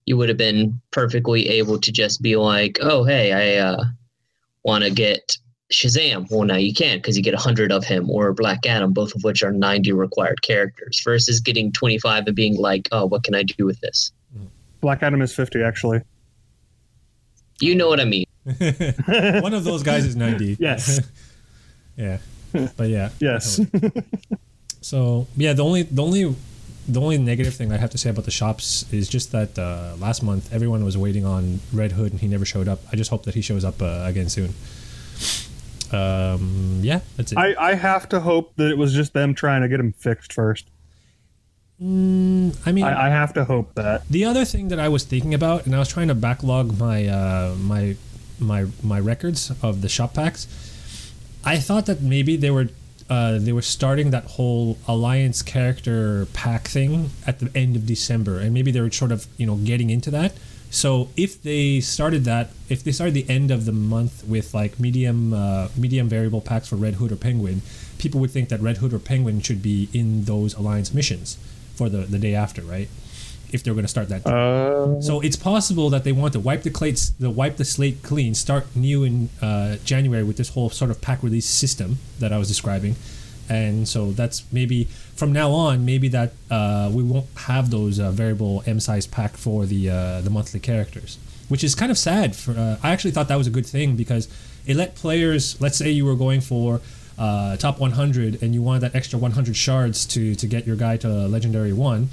you would have been perfectly able to just be like, oh, hey, I uh, want to get Shazam. Well, now you can't because you get 100 of him, or Black Adam, both of which are 90 required characters, versus getting 25 and being like, oh, what can I do with this? Black Adam is 50 actually. You know what I mean. [LAUGHS] One of those guys is ninety. [LAUGHS] Yes. [LAUGHS] yeah. But yeah. yes. So yeah, the only the only the only negative thing I have to say about the shops is just that uh, last month everyone was waiting on Red Hood and he never showed up. I just hope that he shows up uh, again soon. Um, yeah, that's it. I, I have to hope that it was just them trying to get him fixed first. Mm, I mean, I, I have to hope that. the other thing that I was thinking about, and I was trying to backlog my uh, my my my records of the shop packs. I thought that maybe they were uh, they were starting that whole alliance character pack thing at the end of December, and maybe they were sort of you know getting into that. So if they started that, if they started the end of the month with like medium uh, medium variable packs for Red Hood or Penguin, people would think that Red Hood or Penguin should be in those alliance missions for the the day after, right? If they're going to start that. Uh, So it's possible that they want to wipe the slates, the wipe the slate clean, start new in uh, January with this whole sort of pack release system that I was describing, and so that's maybe from now on, maybe that uh, we won't have those uh, variable M size pack for the uh, the monthly characters, which is kind of sad. For uh, I actually thought that was a good thing because it let players, let's say you were going for uh, top 100 and you wanted that extra 100 shards to to get your guy to legendary one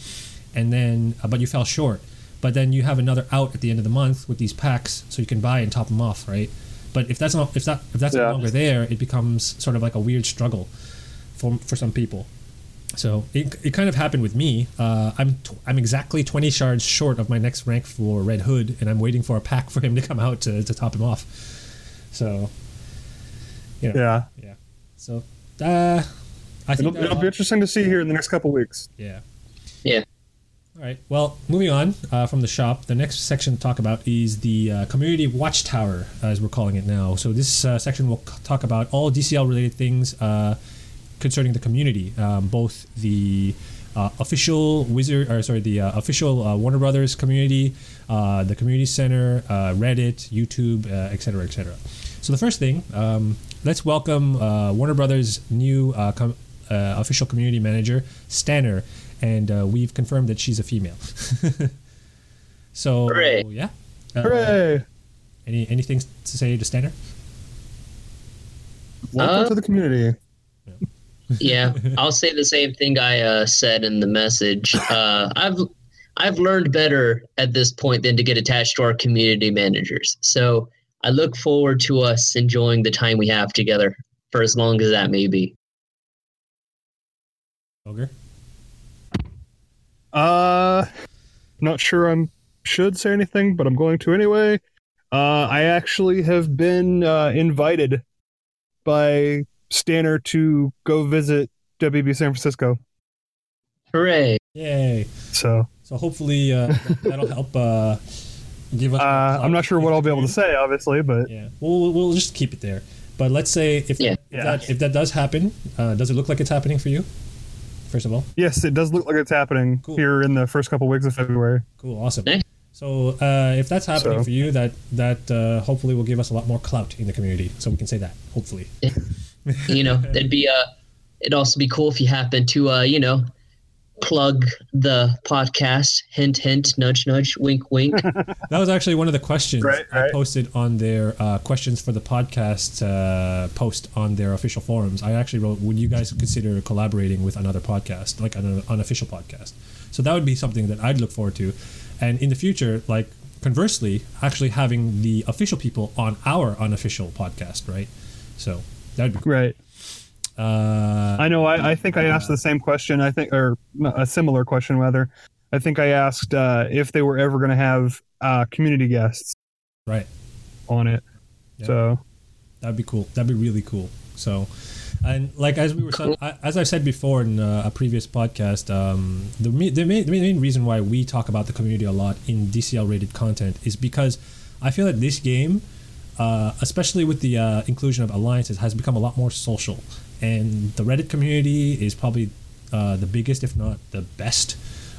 and then uh, but you fell short but then you have another out at the end of the month with these packs so you can buy and top them off right but if that's not if that if that's Yeah. no longer there it becomes sort of like a weird struggle for for some people so it, it kind of happened with me uh, i'm t- i'm exactly 20 shards short of my next rank for red hood and i'm waiting for a pack for him to come out to, to top him off so you know yeah. yeah so uh i think It'll, it'll be interesting to see here in the next couple weeks. yeah. Yeah. All right. Well, moving on uh, from the shop, the next section to talk about is the uh, community watchtower, as we're calling it now. So this uh, section will c- talk about all DCL related things uh, concerning the community, um, both the uh, official Wizard, or sorry, the uh, official uh, Warner Brothers community, uh, the community center, uh, Reddit, YouTube, uh, etc. cetera, et cetera. So the first thing, um, let's welcome uh, Warner Brothers' new uh, com- uh, official community manager, Stanner, and uh, we've confirmed that she's a female. [LAUGHS] so Hooray. yeah, uh, Hooray! Any anything to say to Stanner? Welcome Uh, to the community. yeah, I'll say the same thing I uh, said in the message. Uh, I've I've learned better at this point than to get attached to our community managers. So I look forward to us enjoying the time we have together for as long as that may be. Ogre. Uh, not sure I should say anything, but I'm going to anyway. Uh, I actually have been uh, invited by Stanner to go visit WB San Francisco. Hooray! Yay! So So hopefully uh, that'll help uh, give us. Uh, I'm not sure what I'll be able to say, obviously, but Yeah, we'll, we'll- we'll just keep it there. But let's say if, Yeah. if, Yeah. that, if that does happen, uh, does it look like it's happening for you? First of all, yes, it does look like it's happening Cool. here in the first couple weeks of February. cool, awesome. Nice. So uh, if that's happening So- for you, that that uh, hopefully will give us a lot more clout in the community. So we can say that hopefully. you know, it'd be uh, it'd also be cool if you happen to uh, you know, plug the podcast. Hint, hint, nudge, nudge, wink, wink. [LAUGHS] That was actually one of the questions Right, I posted on their uh, questions for the podcast uh, post on their official forums. I actually wrote, "Would you guys consider collaborating with another podcast, like an unofficial podcast?" So that would be something that I'd look forward to, and in the future, like conversely, actually having the official people on our unofficial podcast, right? So that'd be cool. Right. Uh, I know. I, I think I asked the same question. I think, or a similar question rather. I think I asked uh, if they were ever going to have uh, community guests right. on it. Yeah. So That'd be cool. That'd be really cool. So, and like as we were said, as I've said before in uh, a previous podcast, um, the the main, the main reason why we talk about the community a lot in DCL rated content is because I feel that this game, uh, especially with the uh, inclusion of alliances, has become a lot more social, and the Reddit community is probably uh, the biggest, if not the best.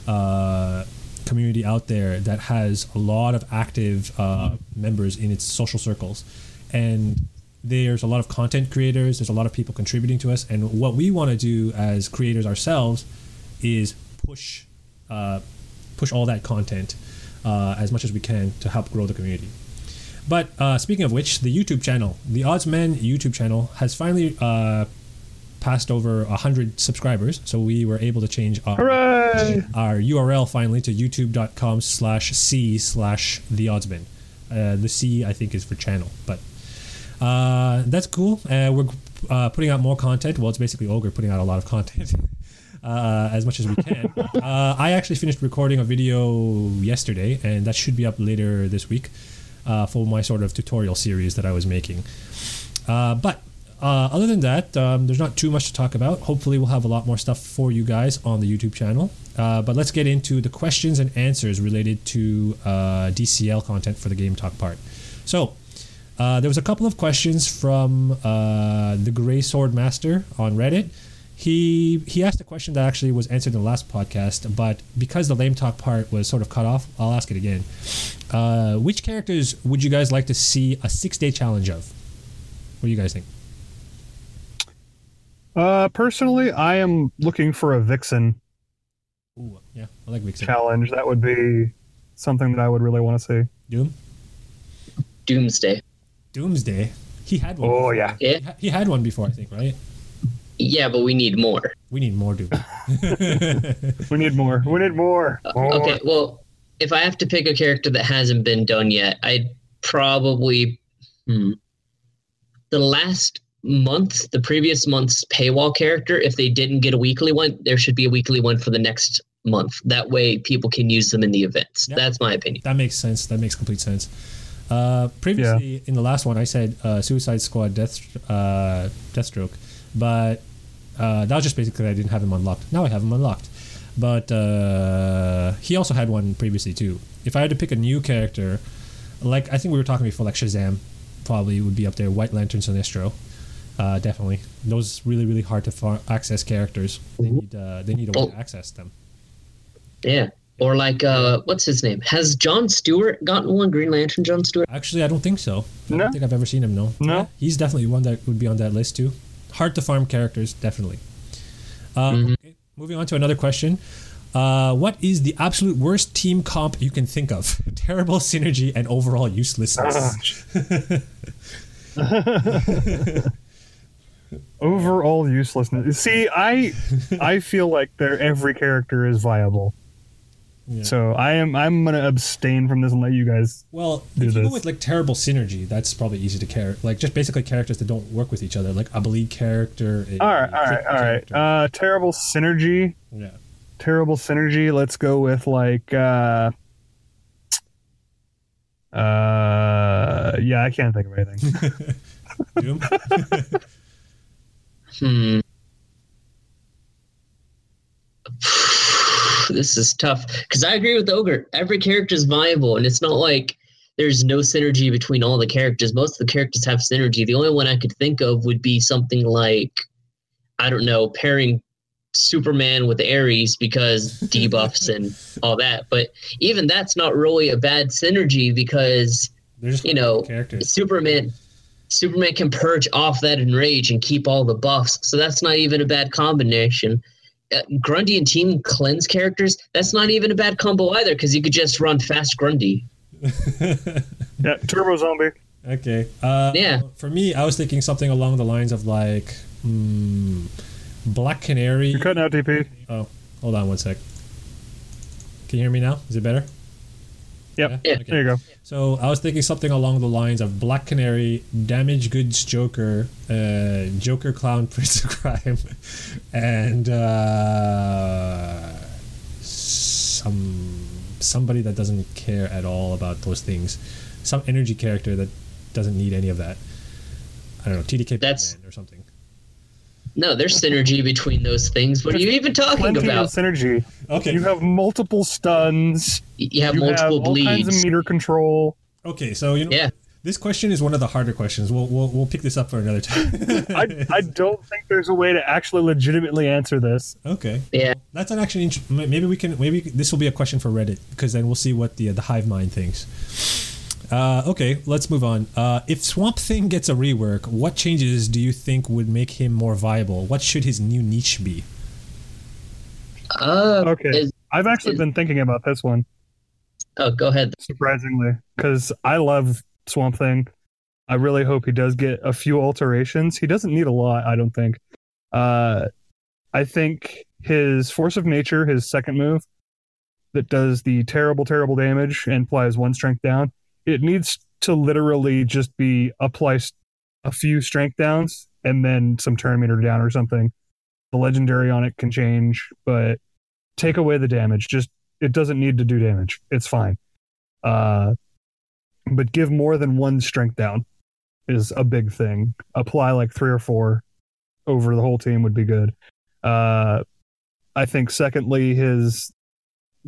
Uh, community out there that has a lot of active uh, members in its social circles and there's a lot of content creators there's a lot of people contributing to us and what we want to do as creators ourselves is push uh, push all that content uh, as much as we can to help grow the community but uh, speaking of which the youtube channel the oddsmen youtube channel has finally passed over 100 subscribers so we were able to change our hooray! our URL finally to youtube.com slash C slash the oddsman. Uh, the C, I think, is for channel, but uh, that's cool. Uh, we're uh, putting out more content. Well, it's basically Ogre putting out a lot of content [LAUGHS] uh, as much as we can. [LAUGHS] uh, I actually finished recording a video yesterday, and that should be up later this week uh, for my sort of tutorial series that I was making. Uh, but uh, other than that, um, there's not too much to talk about. Hopefully, we'll have a lot more stuff for you guys on the YouTube channel. Uh, but let's get into the questions and answers related to uh, DCL content for the Game Talk part. So, uh, there was a couple of questions from uh, the Gray Sword Master on Reddit. He he asked a question that actually was answered in the last podcast, but because the lame talk part was sort of cut off, I'll ask it again. Uh, which characters would you guys like to see a six day challenge of? What do you guys think? Uh, personally, I am looking for a Vixen Ooh, yeah, I like Vixen. challenge. That would be something that I would really want to see. Doom, Doomsday. Doomsday. He had one. Oh, before. yeah. Yeah. He had one before, I think, right? Yeah, but we need more. We need more Doom. [LAUGHS] We need more. We need more. More. Uh, Okay, well, if I have to pick a character that hasn't been done yet, I'd probably hmm, the last month, the previous month's paywall character. If they didn't get a weekly one, there should be a weekly one for the next month. That way, people can use them in the events. Yeah. That's my opinion. That makes sense. That makes complete sense. Uh, previously, in the last one, I said uh, Suicide Squad, Death, uh, Deathstroke, but uh, that was just basically I didn't have him unlocked. Now I have him unlocked. But uh, he also had one previously too. If I had to pick a new character, like I think we were talking before, like Shazam, probably would be up there. White Lantern, Sinestro, uh, definitely. Those really really hard to far- access characters. They need uh, they need a way Oh. to access them. Yeah. Or like, uh, what's his name? Has John Stewart gotten one? Green Lantern John Stewart? Actually, I don't think so. I No. don't think I've ever seen him. No. No. Yeah, he's definitely one that would be on that list too. Hard to farm characters, definitely. Uh, Mhm. okay, moving on to another question. Uh, what is the absolute worst team comp you can think of? [LAUGHS] Terrible synergy and overall uselessness. [LAUGHS] [LAUGHS] Overall uselessness. See, I I [LAUGHS] feel like their every character is viable. Yeah. So I am I'm gonna abstain from this and let you guys. well, do if you go with like terrible synergy, that's probably easy to care. Like just basically characters that don't work with each other, like a bleed character. A all right, all right, all right. Uh, terrible synergy. yeah. Terrible synergy. Let's go with like. uh uh yeah, I can't think of anything. [LAUGHS] Doom. [LAUGHS] Hmm. [SIGHS] this is tough because I agree with Ogre. Every character is viable, and it's not like there's no synergy between all the characters. Most of the characters have synergy. The only one I could think of would be something like, I don't know, pairing Superman with Ares because [LAUGHS] debuffs and all that. But even that's not really a bad synergy because you know. Superman Superman can purge off that enrage and keep all the buffs. So that's not even a bad combination. Uh, Grundy and Team Cleanse characters, that's not even a bad combo either because you could just run fast Grundy. [LAUGHS] Yeah, Turbo Zombie. Okay. Uh, Yeah. For me, I was thinking something along the lines of like hmm, Black Canary. You're cutting out DP. Oh, hold on one sec. Can you hear me now? Is it better? Yep. Yeah. Okay. There you go. So I was thinking something along the lines of Black Canary, Damage Goods Joker, uh, Joker Clown [LAUGHS] Prince of Crime, and uh, some somebody that doesn't care at all about those things, some energy character that doesn't need any of that. I don't know, TDK That's- Batman or something. No, there's synergy between those things. What are you even talking Plenty of about? synergy. Okay. You have multiple stuns. You have you multiple have all kinds of meter control. Okay, so you know, Yeah. this question is one of the harder questions. We'll we'll, we'll pick this up for another time. [LAUGHS] I, I don't think there's a way to actually legitimately answer this. okay. Yeah. That's an actually int- maybe we can maybe this will be a question for Reddit because then we'll see what the the hive mind thinks. Uh, okay, let's move on. Uh, if Swamp Thing gets a rework, what changes do you think would make him more viable? What should his new niche be? Uh, Okay. is- I've actually is- been thinking about this one, oh, go ahead. surprisingly, because I love Swamp Thing. I really hope he does get a few alterations. He doesn't need a lot, I don't think. Uh, I think his Force of Nature, his second move, that does the terrible, terrible damage and applies one strength down, it needs to literally just be apply a few strength downs and then some turn meter down or something. The legendary on it can change, but take away the damage. Just it doesn't need to do damage. It's fine. Uh, but give more than one strength down is a big thing. Apply like three or four over the whole team would be good. Uh, I think secondly his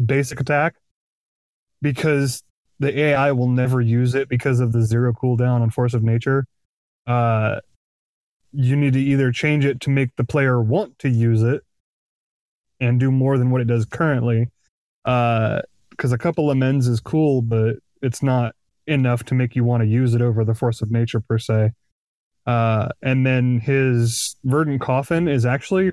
basic attack because the AI will never use it because of the zero cooldown on Force of Nature. Uh, you need to either change it to make the player want to use it and do more than what it does currently. Because a couple amends is cool, but it's not enough to make you want to use it over the Force of Nature per se. Uh, and then his Verdant Coffin is actually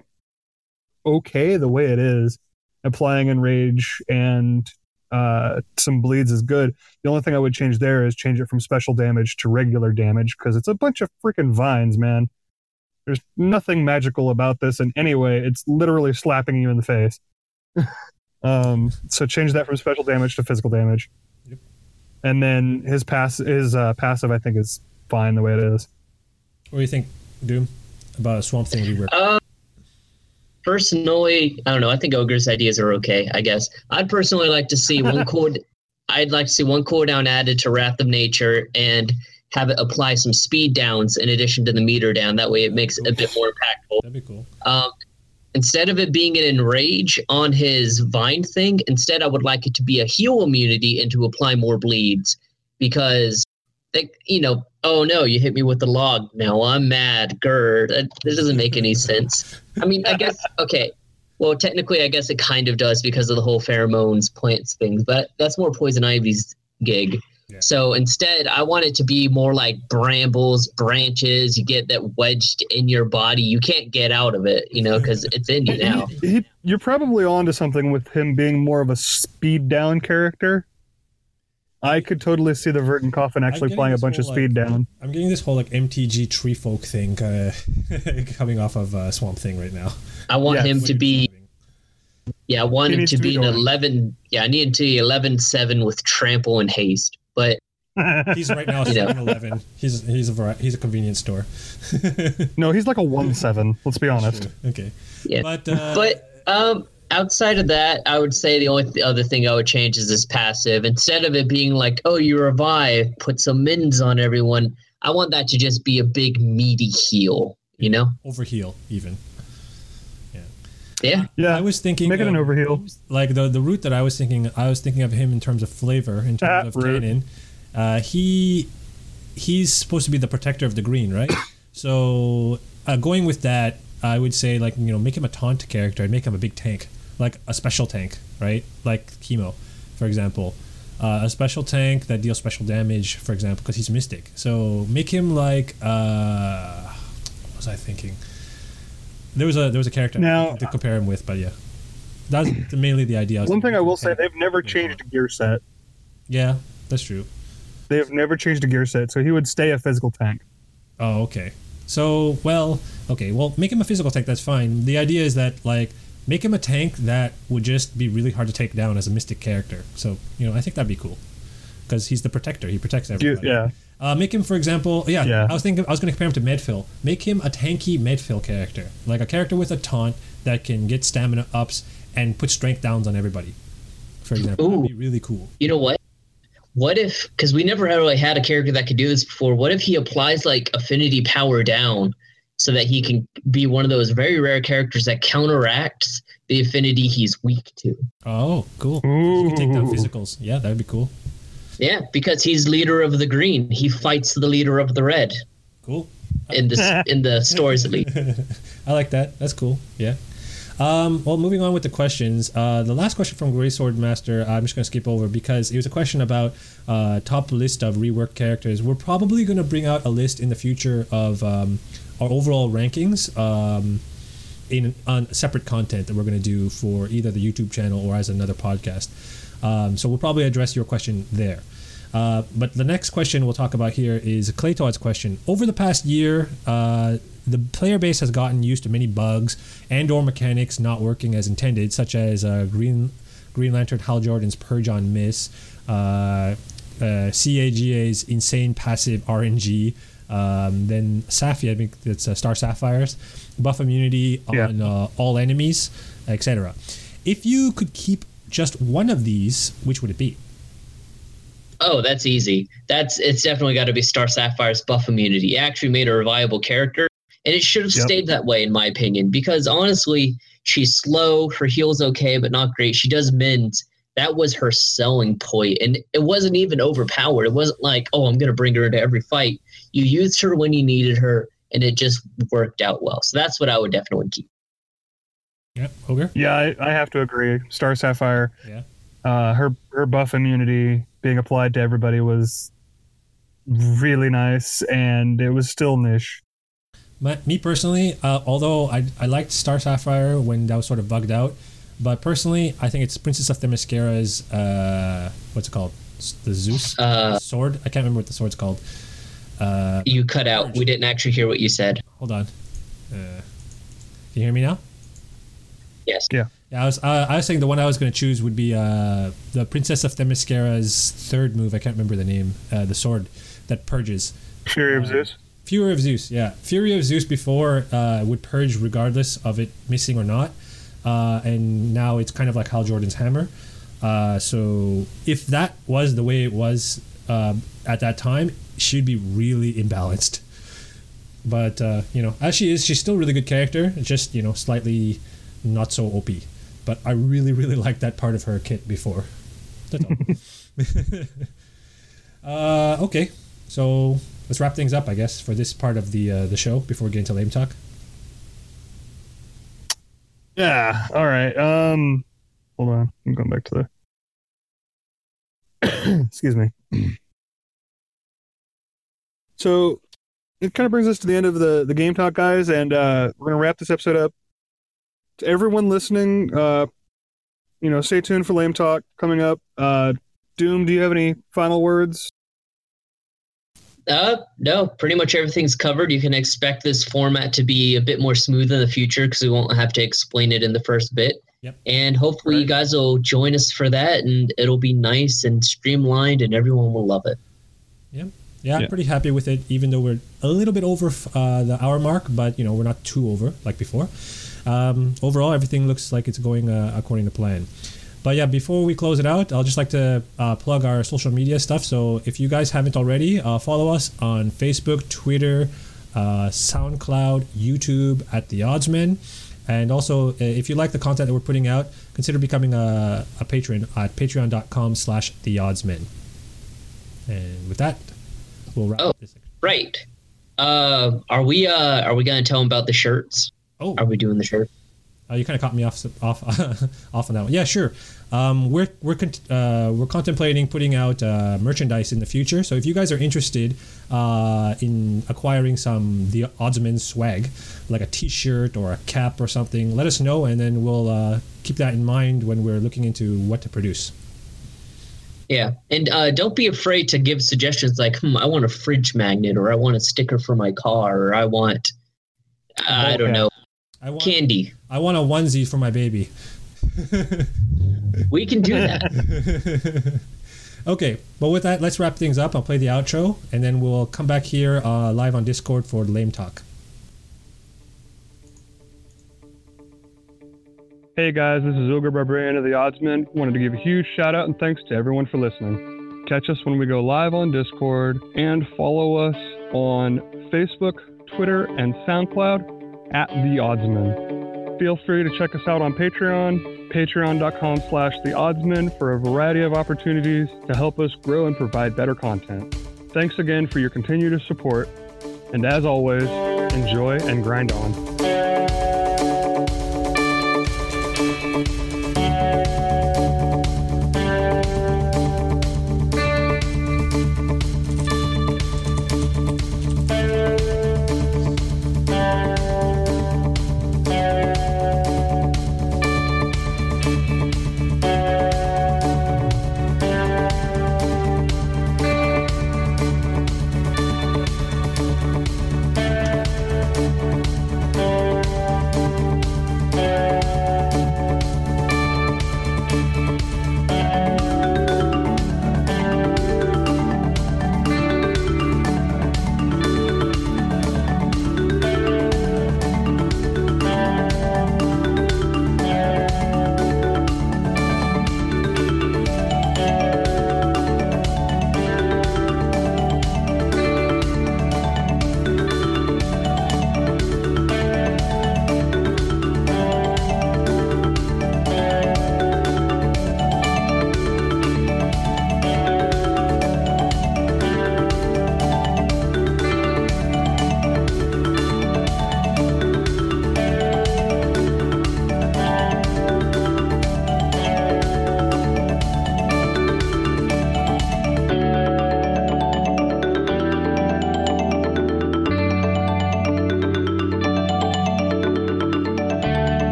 okay the way it is. Applying Enrage and uh, some bleeds is good. The only thing I would change there is change it from special damage to regular damage because it's a bunch of freaking vines, man. There's nothing magical about this in any way. It's literally slapping you in the face. [LAUGHS] um, so change that from special damage to physical damage. Yep. And then his pass his uh, passive I think is fine the way it is. What do you think, Doom, about a Swamp Thing rework? Uh, personally, I don't know. I think Ogre's ideas are okay. I guess I'd personally like to see one [LAUGHS] code. I'd like to see one cooldown added to Wrath of Nature and have it apply some speed downs in addition to the meter down. That way, it makes it a bit more impactful. That'd be cool. Um, instead of it being an enrage on his vine thing, instead I would like it to be a heal immunity and to apply more bleeds because, they, you know, oh no, you hit me with the log. Now I'm mad. Gerd. That, that doesn't make any [LAUGHS] sense. I mean, I guess okay. Well, technically, I guess it kind of does because of the whole pheromones, plants things, but that's more poison ivy's gig. Yeah. So instead, I want it to be more like brambles, branches. You get that wedged in your body. You can't get out of it, you know, because it's in you now. He, you're probably onto something with him being more of a speed down character. I could totally see the Verdant Coffin actually playing a this bunch of speed like- down. I'm getting this whole like MTG tree folk thing uh, [LAUGHS] coming off of uh, Swamp Thing right now. I want Yes. him to be, yeah, I want He him to to be be an going. 11. Yeah, I need him to be 11 7 with trample and haste. But [LAUGHS] He's right now You know. 7-Eleven. He's he's a vari- he's a convenience store. [LAUGHS] no, he's like a one seven. Let's be honest. Okay. Yeah. But uh, but um, outside of that, I would say the only th- other thing I would change is this passive. Instead of it being like, oh, you revive, put some mins on everyone. I want that to just be a big meaty heal. You know? Over overheal even. Yeah. Yeah. Yeah, I was thinking make it an of- overheal. like the the route that I was thinking. I was thinking of him in terms of flavor, in terms Ah, of rude. canon. Uh, he he's supposed to be the protector of the green, right? [COUGHS] so uh, going with that, I would say like you know make him a taunt character and make him a big tank, like a special tank, right? Like Kemo, for example. Uh, a special tank that deals special damage, for example, because he's a mystic. So make him like uh, what was I thinking? There was a there was a character Now- to compare him with, but yeah, that's mainly the idea. One thing I will say, they've never changed a gear set. Yeah, that's true. They have never changed a gear set, so he would stay a physical tank. Oh, okay. So, well, okay, well, make him a physical tank. That's fine. The idea is that like make him a tank that would just be really hard to take down as a mystic character. So, you know, I think that'd be cool because he's the protector. He protects everybody. yeah, Uh, make him, for example, yeah, Yeah. I was thinking, I was going to compare him to Medfill. Make him a tanky Medfill character, like a character with a taunt that can get stamina ups and put strength downs on everybody. For example, Ooh. that'd be really cool. You know what? What if, because we never really had a character that could do this before, what if he applies like affinity power down so that he can be one of those very rare characters that counteracts the affinity he's weak to? Oh, cool. You can take down physicals. Yeah, that'd be cool. Yeah, because he's leader of the green. He fights the leader of the red Cool. in the in the [LAUGHS] stories at least. [LAUGHS] I like that. That's cool. Yeah. Um, well, moving on with the questions. Uh, the last question from Grey Sword Master, I'm just going to skip over because it was a question about uh, top list of reworked characters. We're probably going to bring out a list in the future of um, our overall rankings um, in on separate content that we're going to do for either the YouTube channel or as another podcast. Um, so we'll probably address your question there. Uh, but the next question we'll talk about here is Claytodd's question. Over the past year, uh, the player base has gotten used to many bugs and/or mechanics not working as intended, such as uh, Green Green Lantern Hal Jordan's Purge on Miss, uh, uh, CAGA's insane passive RNG, um, then Safi, I think it's uh, Star Sapphires, buff immunity Yeah. on uh, all enemies, etc. If you could keep just one of these, which would it be? Oh, that's easy. That's it's definitely got to be Star Sapphire's buff immunity. It actually made her a viable character, and it should have Yep. stayed that way, in my opinion. Because honestly, she's slow. Her heal's okay, but not great. She does mins. That was her selling point, and it wasn't even overpowered. It wasn't like, oh, I'm gonna bring her into every fight. You used her when you needed her, and it just worked out well. So that's what I would definitely keep. Yep, Ogre. yeah, I, I have to agree. Star Sapphire, Yeah. uh, her her buff immunity being applied to everybody was really nice, and it was still niche. My, me personally, uh, although I, I liked Star Sapphire when that was sort of bugged out, but personally, I think it's Princess of Themyscira's, uh, what's it called? The Zeus Uh, sword? I can't remember what the sword's called. Uh, you cut out. We didn't actually hear what you said. hold on. Uh, can you hear me now? Yes. Yeah. Yeah, I was uh, I was saying the one I was going to choose would be uh, the Princess of Themyscira's third move. I can't remember the name. Uh, the sword that purges. Fury of Uh, Zeus. Fury of Zeus, yeah. Fury of Zeus before uh, would purge regardless of it missing or not. Uh, and now it's kind of like Hal Jordan's hammer. Uh, so if that was the way it was um, at that time, she'd be really imbalanced. But, uh, you know, as she is, she's still a really good character. Just, you know, slightly not so OP. But I really, really [LAUGHS] liked that part of her kit before. [LAUGHS] Uh, okay, so let's wrap things up, I guess, for this part of the uh, the show before we get into lame talk. Yeah. All right. Um, hold on. I'm going back to the. [COUGHS] Excuse me. [CLEARS THROAT] So, it kind of brings us to the end of the the game talk, guys, and uh, we're gonna wrap this episode up. To everyone listening, uh, you know, stay tuned for lame talk coming up. Uh, Doom, do you have any final words? Uh, no, pretty much everything's covered. You can expect this format to be a bit more smooth in the future because we won't have to explain it in the first bit. Yep. And hopefully, you guys will join us for that, and it'll be nice and streamlined, and everyone will love it. Yeah, I'm Yeah. pretty happy with it, even though we're a little bit over uh, the hour mark, but you know we're not too over like before. Um, overall, everything looks like it's going uh, according to plan. But yeah, before we close it out, I'll just like to uh, plug our social media stuff. So if you guys haven't already, uh, follow us on Facebook, Twitter, uh, SoundCloud, YouTube at The Oddsman. And also, uh, if you like the content that we're putting out, consider becoming a, a patron at patreon.com slash the oddsman. And with that, we'll wrap Oh. up this section. Right. Uh, are we uh are we gonna tell them about the shirts? Oh, Are we doing the shirt? Uh, you kind of caught me off off [LAUGHS] off on that one. Yeah, sure. Um, we're we're con- uh, we're contemplating putting out uh, merchandise in the future. So if you guys are interested uh, in acquiring some the Oddsman swag, like a T-shirt or a cap or something, let us know, and then we'll uh, keep that in mind when we're looking into what to produce. Yeah, and uh, don't be afraid to give suggestions like, "Hmm, I want a fridge magnet, or I want a sticker for my car, or I want, I don't know, I want candy." I want a onesie for my baby. [LAUGHS] We can do that. [LAUGHS] okay, but with that, let's wrap things up. I'll play the outro, and then we'll come back here uh, live on Discord for lame talk. Hey guys, this is Ogre Barbarian of the Oddsman. Wanted to give a huge shout out and thanks to everyone for listening. Catch us when we go live on Discord and follow us on Facebook, Twitter, and SoundCloud at the Oddsman. Feel free to check us out on Patreon, patreon.com slash the Oddsman for a variety of opportunities to help us grow and provide better content. Thanks again for your continued support, and as always, enjoy and grind on.